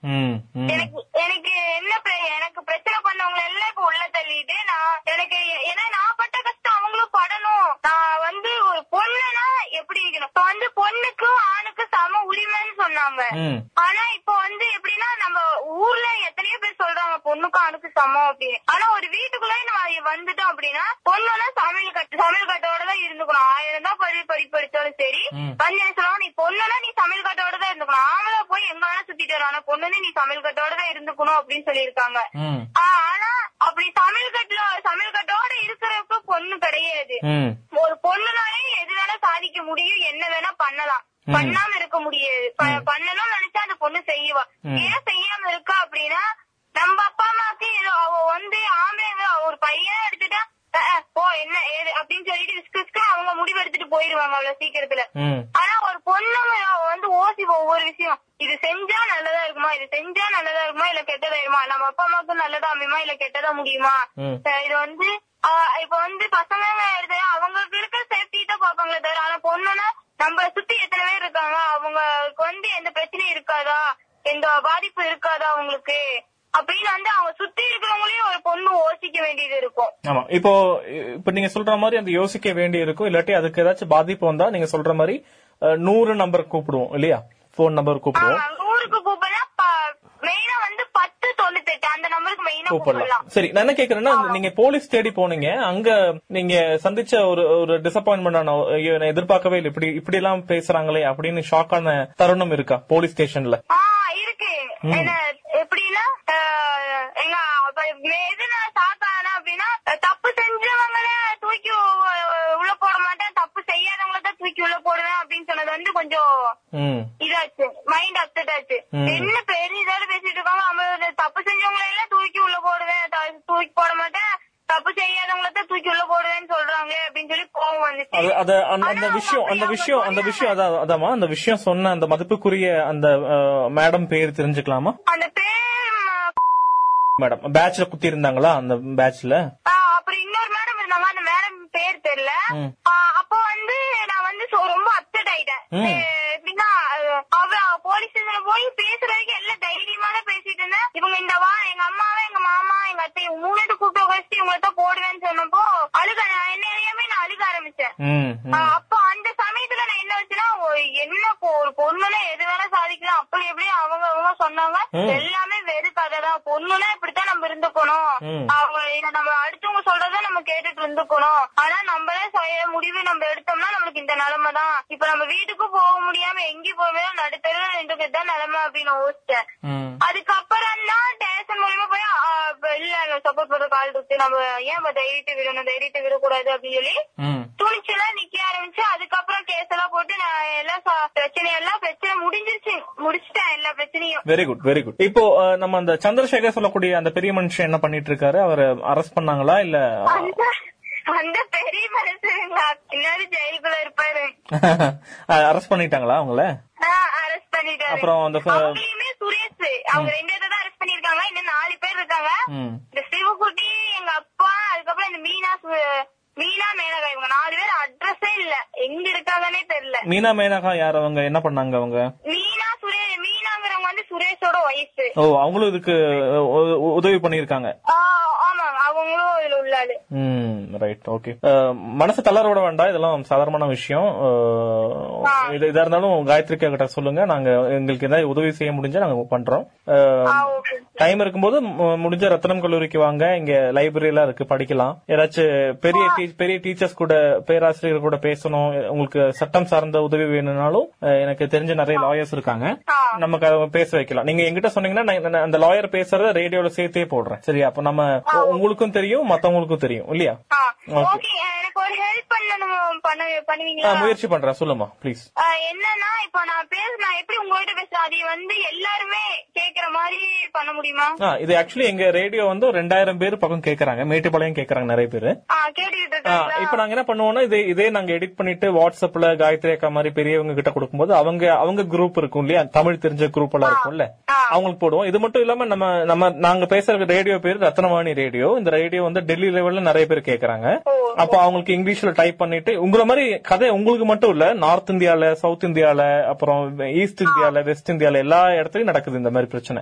Speaker 3: எனக்கு எனக்கு என்ன எனக்கு பிரச்சனை பண்ணவங்க எல்லாம் இப்ப உள்ள தள்ளிட்டு நான் எனக்கு ஏன்னா நான் பட்ட கஷ்டம் அவங்களும் படணும். நான் வந்து ஒரு பொண்ணுனா எப்படி இருக்கணும்? இப்ப வந்து பொண்ணுக்கும் ஆணுக்கும் சம உரிமைன்னு சொன்னாங்க. ஆனா இப்ப வந்து எப்படின்னா நம்ம ஊர்ல எத்தனையோ பேர் சொல்றாங்க பொண்ணுக்கும் ஆணுக்கும் சமம் அப்படின்னு. ஆனா ஒரு வீட்டுக்குள்ள நம்ம வந்துட்டோம் அப்படின்னா பொண்ணுனா சமையல் கட்டு சமையல் கட்டோட தான் இருந்துக்கணும். ஆயிரம் தான் படி படி படிச்சாலும் சரி. வந்து என்ன சொல்லுவாங்க நீ பொண்ணுனா நீ சமையல் கட்டோட தான் இருந்துக்கணும். ஆம்பளை போய் எங்க வேணா சுத்திட்டு வரும் ஆனா பொண்ணுன்னு நீ சமையல் கட்டோட தான் இருந்துக்கணும் அப்படின்னு சொல்லியிருக்காங்க. ஆனா அப்படி சமையல் கட்டுல சமையல் கட்டோட இருக்கிறப்ப பொண்ணு கிடையாது. ஒரு பொண்ணுனாலே எது வேணா சாதிக்க முடியும் என்ன வேணா பண்ணலாம். பண்ணாம இருக்க முடியாது. பண்ணணும்னு நினைச்சா அந்த பொண்ணு செய்வா. ஏன் செய்யாம இருக்கா அப்படின்னா நம்ம அப்பா அம்மாக்கு ஏதோ அவ வந்து ஆம்பளைங்க ஒரு பையன் எடுத்துட்டா போ என்ன ஏது அப்படின்னு சொல்லிட்டு அவங்க முடிவு எடுத்துட்டு போயிருவாங்க அவ்வளவு சீக்கிரத்துல. ஆனா ஒரு பொண்ணு வந்து ஓசி ஒவ்வொரு விஷயம். இது செஞ்சா நல்லதா இருக்குமா? இது செஞ்சா நல்லதா இருக்குமா? இல்ல கெட்டதா இருக்குமா? நம்ம அப்பா அம்மாவுக்கு நல்லதா அமையுமா? இல்ல கெட்டதா முடியுமா? இது வந்து இப்ப வந்து பசங்க அவங்களுக்கு இருக்க சேஃப்டி தான் பாப்பாங்களே தவிர ஆனா பொண்ணுன்னா நம்ம சுத்தி எத்தனை பேர் இருக்காங்க? அவங்களுக்கு வந்து எந்த பிரச்சனையும் இருக்காதா? எந்த பாதிப்பு இருக்காதா அவங்களுக்கு? அப்படின்னு வந்து அவங்க சுத்தி இருக்கிறவங்களையும் ஒரு பொண்ணு யோசிக்க வேண்டியது இருக்கும்.
Speaker 4: ஆமா. இப்போ இப்ப நீங்க சொல்ற மாதிரி அந்த யோசிக்க வேண்டி இருக்கும் இல்லாட்டி அதுக்கு ஏதாச்சும் பாதிப்பு வந்தா நீங்க சொல்ற மாதிரி நூறு நம்பர் கூப்பிடுவோம் இல்லையா? போன் நம்பர் கூப்பிடுவோம்.
Speaker 3: ஊருக்கு கூப்பிடலாம் மெயினா வந்து பத்து தொண்ணூத்தெட்டு. அந்த நம்பருக்கு மெயினா
Speaker 4: கூப்பிடலாம். சரி நான் என்ன கேக்குறேன்னா நீங்க போலீஸ் தேடி போனீங்க. அங்க நீங்க சந்திச்ச ஒரு ஒரு டிசப்பாயின்மெண்ட் ஆன எதிர்பார்க்கவே இல்லை. இப்படி இப்படி எல்லாம் பேசுறாங்களே அப்படின்னு ஷாக்கான தருணம் இருக்கா போலீஸ் ஸ்டேஷன்ல
Speaker 3: இருக்கு. என்ன எப்படின்னா எங்க அப்ப எது நான் சாக்கான அப்படின்னா தப்பு செஞ்சவங்கள தூக்கி உள்ள போட மாட்டேன். தப்பு செய்யாதவங்கள தான் தூக்கி உள்ள போடுவேன் அப்படின்னு சொன்னது வந்து கொஞ்சம் இதாச்சு மைண்ட் அப்செட் ஆச்சு. என்ன பெரிய இதால பேசிட்டு இருக்காங்க அவங்க தப்பு செஞ்சவங்களை எல்லாம் தூக்கி உள்ள போடுவேன். தூக்கி போட மாட்டேன். தப்பு செய்யாதவங்கள தான் தூக்கி உள்ள போடுவேன்னு சொல்றாங்க அப்படின்னு சொல்லி கோவம்
Speaker 4: அது
Speaker 3: வந்துச்சு.
Speaker 4: அத அந்த விஷயம் அந்த விஷயம் அந்த விஷயம் அதான் அதாம்மா அந்த விஷயம் சொன்ன அந்த மதிப்புக்குரிய அந்த மேடம் பேர் தெரிஞ்சுக்கலாமா?
Speaker 3: அந்த பேர் ம-
Speaker 4: மேடம் பேட்ச்ல குத்தி இருந்தாங்களா அந்த பேட்ச்ல
Speaker 3: அப்புறம் இன்னொரு மேடம் இருந்தாங்க அந்த மேடம் பேர் தெரியல. அப்போ வந்து நான் வந்து ரொம்ப அப்செட் ஆயிட்டேன். எப்படின்னா அவ போலீஸ் ஸ்டேஷன்ல போய் பேசுறதுக்கு எல்லாம் தைரியமா தான் பேசிட்டு இருந்தேன். இவங்க இந்த வா எங்க அம்மாவை எங்க மாமா எங்க அத்தை மூணு கூப்பிட்டு வச்சு இவங்களை தான் போடுவேன்னு சொன்னப்போ அழுக என்ன அறியாம நான் அழுக ஆரம்பிச்சேன். அப்போ அந்த சமயத்துல நான் என்ன வச்சுன்னா ஒரு என்ன ஒரு பொண்ணுனா எது வேணா சாதிக்கலாம். அப்படி எப்படி அவங்க அவங்க சொன்னாங்க. எல்லாமே வெறும் கதை தான் பொண்ணுனா இப்படித்தான் நம்ம இருந்துக்கணும்.
Speaker 4: ம்.
Speaker 3: அவங்க நம்ம அடுத்தவங்க சொல்றத நம்ம கேட்டுட்டு இருந்துக்கணும். ஆனா நம்மளே சுய முடிவு நம்ம எடுத்தோம்னா நம்மளுக்கு இந்த நிலைமை தான். இப்ப நம்ம வீட்டுக்கு போக முடியாம எங்கேயும் போக முடியாம நடுத்தர இருந்துக்கிட்டு தான் நிலைமை அப்படின்னு யோசிச்சேன். அதுக்கப்புறம் தான் ஸ்டேஷன் மூலியமா போய் இல்ல சப்போர்ட் பண்ற கால் இருக்கு. நம்ம ஏன் தைரியத்தை விடணும்? தைரியத்தை விடக்கூடாது அப்படின்னு சொல்லி. துணிச்சலா நிக்க ஆரம்பிச்சு அதுக்கப்புறம் கேஸ் எல்லாம் போட்டு நான் எல்லாம் ச- பிரச்சனை எல்லாம் பிரச்சனை முடிஞ்சிருச்சு. முடிச்சிட்டேன் எல்லா பிரச்சனையும்.
Speaker 4: வெரி குட் வெரி குட் இப்போ நம்ம அந்த சந்திரசேகர் சொல்லக்கூடிய அந்த பெரிய மனுஷன் என்ன பண்ணிட்டு இருக்காரு? அவர் அரெஸ்ட் பண்ணாங்களா? இல்ல
Speaker 3: அந்த பெரிய மனுஷன் பின்னாடி ஜெயிலுக்குள்ள இருப்பாரு.
Speaker 4: அரெஸ்ட் பண்ணிட்டாங்களா அவங்கள?
Speaker 3: அரெஸ்ட் பண்ணிட்டாரு.
Speaker 4: அப்புறம் அந்த
Speaker 3: சுரேஷ். அவங்க ரெண்டு பேரை தான் அரெஸ்ட் பண்ணிருக்காங்க இன்னும் நாலு பேர் இருக்காங்க. இந்த சிவகுட்டி எங்க அப்பா அதுக்கப்புறம் இந்த மீனா மீனா மேனகா இவங்க நாலு பேர் அட்ரஸே இல்ல. எங்க இருக்காங்கன்னே தெரியல.
Speaker 4: மீனா மேனகா யார் அவங்க? என்ன பண்ணாங்க அவங்க?
Speaker 3: மீனா சுரே மீனாங்கிறவங்க வந்து சுரேஷோட ஒய்ஃப்
Speaker 4: ஓ அவங்களும் இதுக்கு உதவி பண்ணிருக்காங்க
Speaker 3: ஆமாங்க அவங்களும் இதுல உள்ளாளு
Speaker 4: ரைட் ஓகே மனசு தளரோட வேண்டாம். இதெல்லாம் சாதாரணமான விஷயம். இது இருந்தாலும் காயத்ரிக்கா கிட்ட சொல்லுங்க. நாங்க எங்களுக்கு ஏதாவது உதவி செய்ய முடிஞ்சா நாங்க பண்றோம். டைம் இருக்கும்போது முடிஞ்ச ரத்தனம் கல்லூரிக்கு வாங்க. இங்க லைப்ரரி எல்லாம் இருக்கு படிக்கலாம். ஏதாச்சும் பெரிய பெரிய டீச்சர்ஸ் கூட பேராசிரியர் கூட பேசணும். உங்களுக்கு சட்டம் சார்ந்த உதவி வேணும்னாலும் எனக்கு தெரிஞ்ச நிறைய லாயர்ஸ் இருக்காங்க. நமக்கு அதை பேச வைக்கலாம். நீங்க எங்கிட்ட சொன்னீங்கன்னா அந்த லாயர் பேசுறத ரேடியோல சேர்த்தே போடுறேன். சரியா? அப்ப நம்ம உங்களுக்கும் தெரியும் மத்தவங்களுக்கும் தெரியும் இல்லையா?
Speaker 3: எனக்கு ஒரு ஹெல்ப் பண்ணுவீங்களா?
Speaker 4: முயற்சி பண்றேன் சொல்லுமா ப்ளீஸ்
Speaker 3: என்னன்னா இப்போ நான் பேச நான் எப்படி உங்ககிட்ட பேசுறேன் அது வந்து எல்லாருமே கேக்குற மாதிரி பண்ண முடியுமா?
Speaker 4: இது ஆக்சுவலி எங்க ரேடியோ வந்து ரெண்டாயிரம் பேர் பக்கம் கேக்குறாங்க. மேட்டுப்பாளையம் கேக்குறாங்க நிறைய பேரு. இப்ப நாங்க என்ன பண்ணுவோம்னா இதே இதே நாங்க எடிட் பண்ணிட்டு வாட்ஸ்அப்ல காயத்ரி அக்கா மாதிரி பெரியவங்க கிட்ட கொடுக்கும்போது அவங்க அவங்க குரூப் இருக்கும் இல்லையா? தமிழ் தெரிஞ்ச குரூப் எல்லாம் இருக்கும்ல. அவங்களுக்கு போடுவோம். இது மட்டும் இல்லாம நம்ம நம்ம நாங்க பேசுற ரேடியோ பேர் ரத்னவாணி ரேடியோ இந்த ரேடியோ வந்து டெல்லி லெவல்ல நிறைய பேர் கேக்குறாங்க. அப்போ அவங்களுக்கு இங்கிலீஷ்ல டைப் பண்ணிட்டு உங்களை மாதிரி கதை உங்களுக்கு மட்டும் இல்ல நார்த் இந்தியால சவுத் இந்தியால அப்புறம் ஈஸ்ட் இந்தியால வெஸ்ட் இந்தியால எல்லா இடத்துலயும் நடக்குது இந்த மாதிரி பிரச்சனை.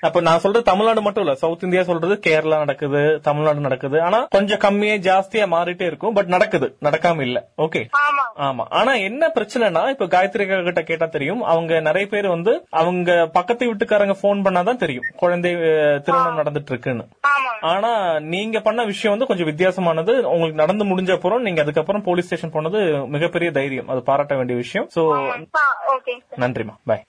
Speaker 4: அப்ப நான் சொல்றது தமிழ்நாடு மட்டும் இல்ல சவுத் இந்தியா சொல்றது கேரளா நடக்குது தமிழ்நாடு நடக்குது. ஆனா கொஞ்சம் கம்மியா ஜாஸ்தியா மாறிட்டே இருக்கும் பட் நடக்குது. நடக்காம இல்ல. ஓகே
Speaker 3: ஆமா.
Speaker 4: ஆனா என்ன பிரச்சனைனா இப்ப காயத்ரி அக்கா கிட்ட கேட்டா தெரியும். அவங்க நிறைய பேர் வந்து அவங்க பக்கத்து வீட்டுக்காரங்க போன் பண்ணாதான் தெரியும். குழந்தை திருமணம் நடந்துட்டு இருக்குன்னு ஆனா நீங்க பண்ண விஷயம் வந்து கொஞ்சம் வித்தியாசமானது. உங்களுக்கு நடந்து முடிஞ்ச அப்புறம் நீங்க அதுக்கப்புறம் போலீஸ் ஸ்டேஷன் போனது மிகப்பெரிய தைரியம். அது பாராட்ட வேண்டிய விஷயம். சோ நன்றிமா பாய்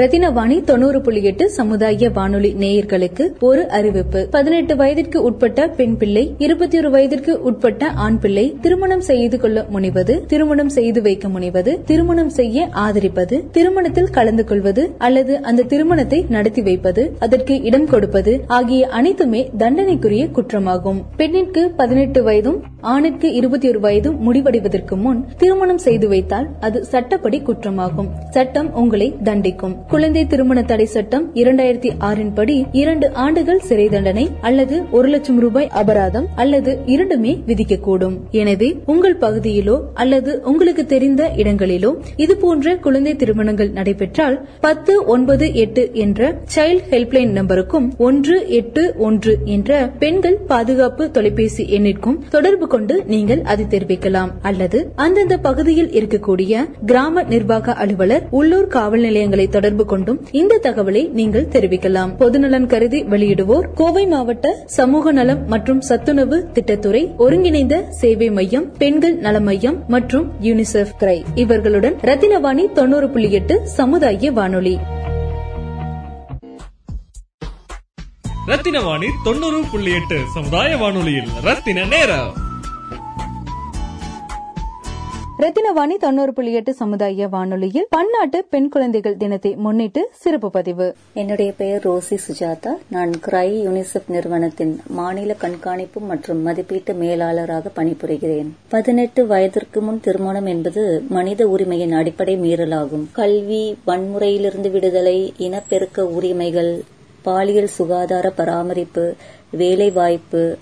Speaker 1: ரத்தினவாணி தொண்ணூறு புள்ளி எட்டு சமுதாய வானொலி நேயர்களுக்கு ஒரு அறிவிப்பு. பதினெட்டு வயதிற்கு உட்பட்ட பெண் பிள்ளை இருபத்தி ஒரு வயதிற்கு உட்பட்ட ஆண் பிள்ளை திருமணம் செய்து கொள்ள முனைவது திருமணம் செய்து வைக்க முனைவது திருமணம் செய்ய ஆதரிப்பது திருமணத்தில் கலந்து கொள்வது அல்லது அந்த திருமணத்தை நடத்தி வைப்பது அதற்கு இடம் கொடுப்பது ஆகிய அனைத்துமே தண்டனைக்குரிய குற்றமாகும். பெண்ணிற்கு பதினெட்டு வயதும் ஆணிற்கு இருபத்தி ஒரு வயதும் முடிவடைவதற்கு முன் திருமணம் செய்து வைத்தால் அது சட்டப்படி குற்றமாகும். சட்டம் உங்களை தண்டிக்கும். குழந்தை திருமண தடை சட்டம் இரண்டாயிரத்தி ஆறின் படி இரண்டு ஆண்டுகள் சிறை தண்டனை அல்லது ஒரு லட்சம் ரூபாய் அபராதம் அல்லது இரண்டுமே விதிக்கக்கூடும். எனவே உங்கள் பகுதியிலோ அல்லது உங்களுக்கு தெரிந்த இடங்களிலோ இதுபோன்ற குழந்தை திருமணங்கள் நடைபெற்றால் பத்து ஒன்பது எட்டு என்ற சைல்ட் ஹெல்ப்லைன் நம்பருக்கும் ஒன்று எட்டு ஒன்று என்ற பெண்கள் பாதுகாப்பு தொலைபேசி எண்ணிற்கும் தொடர்பு கொண்டு நீங்கள் அதை தெரிவிக்கலாம். அல்லது அந்தந்த பகுதியில் இருக்கக்கூடிய கிராம நிர்வாக அலுவலர் உள்ளூர் காவல் நிலையங்களை தொடர்பு தொடர்பு கொண்டும் இந்த தகவலை நீங்கள் தெரிவிக்கலாம். பொதுநலன் கருதி வெளியிடுவோர் கோவை மாவட்ட சமூக நலம் மற்றும் சத்துணவு திட்டத்துறை ஒருங்கிணைந்த சேவை மையம் பெண்கள் நல மையம் மற்றும் யூனிசெஃப் கிரை. இவர்களுடன் ரத்தினவாணி தொண்ணூறு புள்ளி எட்டு சமுதாய வானொலி.
Speaker 2: ரத்தினவாணி தொண்ணூறு புள்ளி எட்டு சமுதாய வானொலியில் ரத்தின நேரம்.
Speaker 1: ரத்தினவாணி தொண்ணூறு புள்ளி எட்டு சமுதாய வானொலியில் பன்னாட்டு பெண் குழந்தைகள் தினத்தை முன்னிட்டு சிறப்பு பதிவு.
Speaker 5: என்னுடைய பெயர் ரோசி சுஜாதா. நான் கிரை யூனிசெப் நிறுவனத்தின் மாநில கண்காணிப்பு மற்றும் மதிப்பீட்டு மேலாளராக பணிபுரிகிறேன். பதினெட்டு வயதிற்கு முன் திருமணம் என்பது மனித உரிமையின் அடிப்படை மீறலாகும். கல்வி வன்முறையிலிருந்து விடுதலை இனப்பெருக்க உரிமைகள் பாலியல் சுகாதார பராமரிப்பு வேலைவாய்ப்பு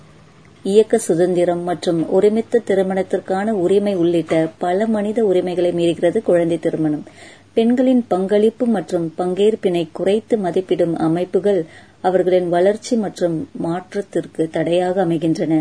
Speaker 5: இயக்க சுதந்திரம் மற்றும் ஒருமித்த திருமணத்திற்கான உரிமை உள்ளிட்ட பல மனித உரிமைகளை மீறுகிறது குழந்தை திருமணம். பெண்களின் பங்களிப்பு மற்றும் பங்கேற்பினை குறைத்து மதிப்பிடும் அமைப்புகள் அவர்களின் வளர்ச்சி மற்றும் மாற்றத்திற்கு தடையாக அமைகின்றன.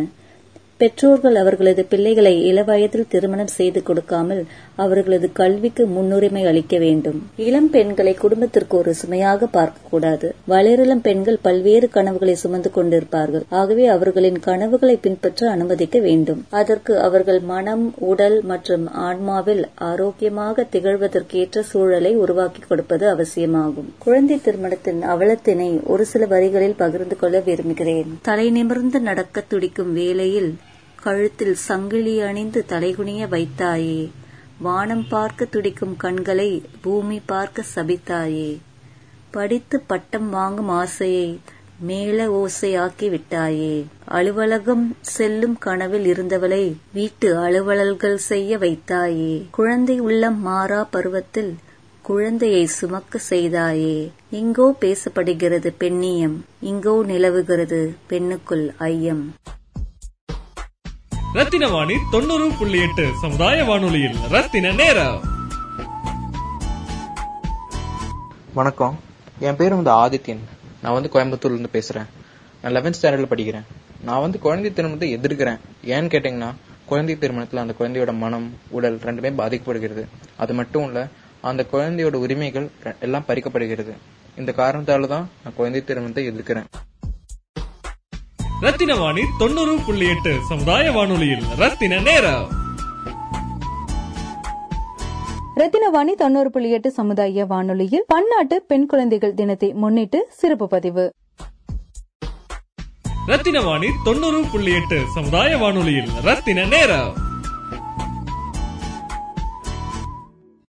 Speaker 5: பெற்றோர்கள் அவர்களது பிள்ளைகளை இளவயதில் திருமணம் செய்து கொடுக்காமல் அவர்களது கல்விக்கு முன்னுரிமை அளிக்க வேண்டும். இளம் பெண்களை குடும்பத்திற்கு ஒரு சுமையாக பார்க்கக்கூடாது வளரிளம் பெண்கள் பல்வேறு கனவுகளை சுமந்து கொண்டிருப்பார்கள். ஆகவே அவர்களின் கனவுகளை பின்பற்ற அனுமதிக்க வேண்டும். அதற்கு அவர்கள் மனம் உடல் மற்றும் ஆன்மாவில் ஆரோக்கியமாக திகழ்வதற்கேற்ற சூழலை உருவாக்கி கொடுப்பது அவசியமாகும். குழந்தை திருமணத்தின் அவலத்தினை ஒரு சில வரிகளில் பகிர்ந்து கொள்ள விரும்புகிறேன். தலை நிமிர்ந்து நடக்க துடிக்கும் வேளையில் கழுத்தில் சங்கிலி அணிந்து தலைகுனிய வைத்தாயே. வானம் பார்க்க துடிக்கும் கண்களை பூமி பார்க்க சபித்தாயே. படித்து பட்டம் வாங்கும் ஆசையை மேல ஓசையாக்கி விட்டாயே. அலுவலகம் செல்லும் கனவில் இருந்தவளை வீட்டு அலுவலல்கள் செய்ய வைத்தாயே. குழந்தை உள்ளம் மாறா பருவத்தில் குழந்தையை சுமக்க செய்தாயே. இங்கோ பேசப்படுகிறது பெண்ணியம் இங்கோ நிலவுகிறது பெண்ணுக்குள் ஐயம்.
Speaker 2: ரத்தினவாணி தொண்ணூறு புள்ளி எட்டு சமுதாய வானொலியில். ரத்தின நேரம்.
Speaker 6: வணக்கம். என் பேர் வந்து ஆதித்யன். நான் வந்து கோயம்புத்தூர்ல இருந்து பேசுறேன். நான் லெவன்த் ஸ்டாண்டர்ட்ல படிக்கிறேன். நான் வந்து குழந்தை திருமணத்தை எதிர்க்கிறேன். ஏன்னு கேட்டீங்கன்னா குழந்தை திருமணத்துல அந்த குழந்தையோட மனம் உடல் ரெண்டுமே பாதிக்கப்படுகிறது. அது மட்டும் இல்ல அந்த குழந்தையோட உரிமைகள் எல்லாம் பறிக்கப்படுகிறது. இந்த காரணத்தால தான் நான் குழந்தை திருமணத்தை எதிர்க்கிறேன்.
Speaker 2: ரத்தினவாணி தொண்ணூறு புள்ளி எட்டு. சமுதாய வானொலியில் ரத்தின நேரம்.
Speaker 1: ரத்தினவாணி தொண்ணூறு புள்ளி எட்டு சமுதாய வானொலியில் பன்னாட்டு பெண் குழந்தைகள் தினத்தை முன்னிட்டு சிறப்பு பதிவு.
Speaker 2: ரத்தின வாணி தொண்ணூறு புள்ளி எட்டு. சமுதாய வானொலியில் ரத்தின நேரம்.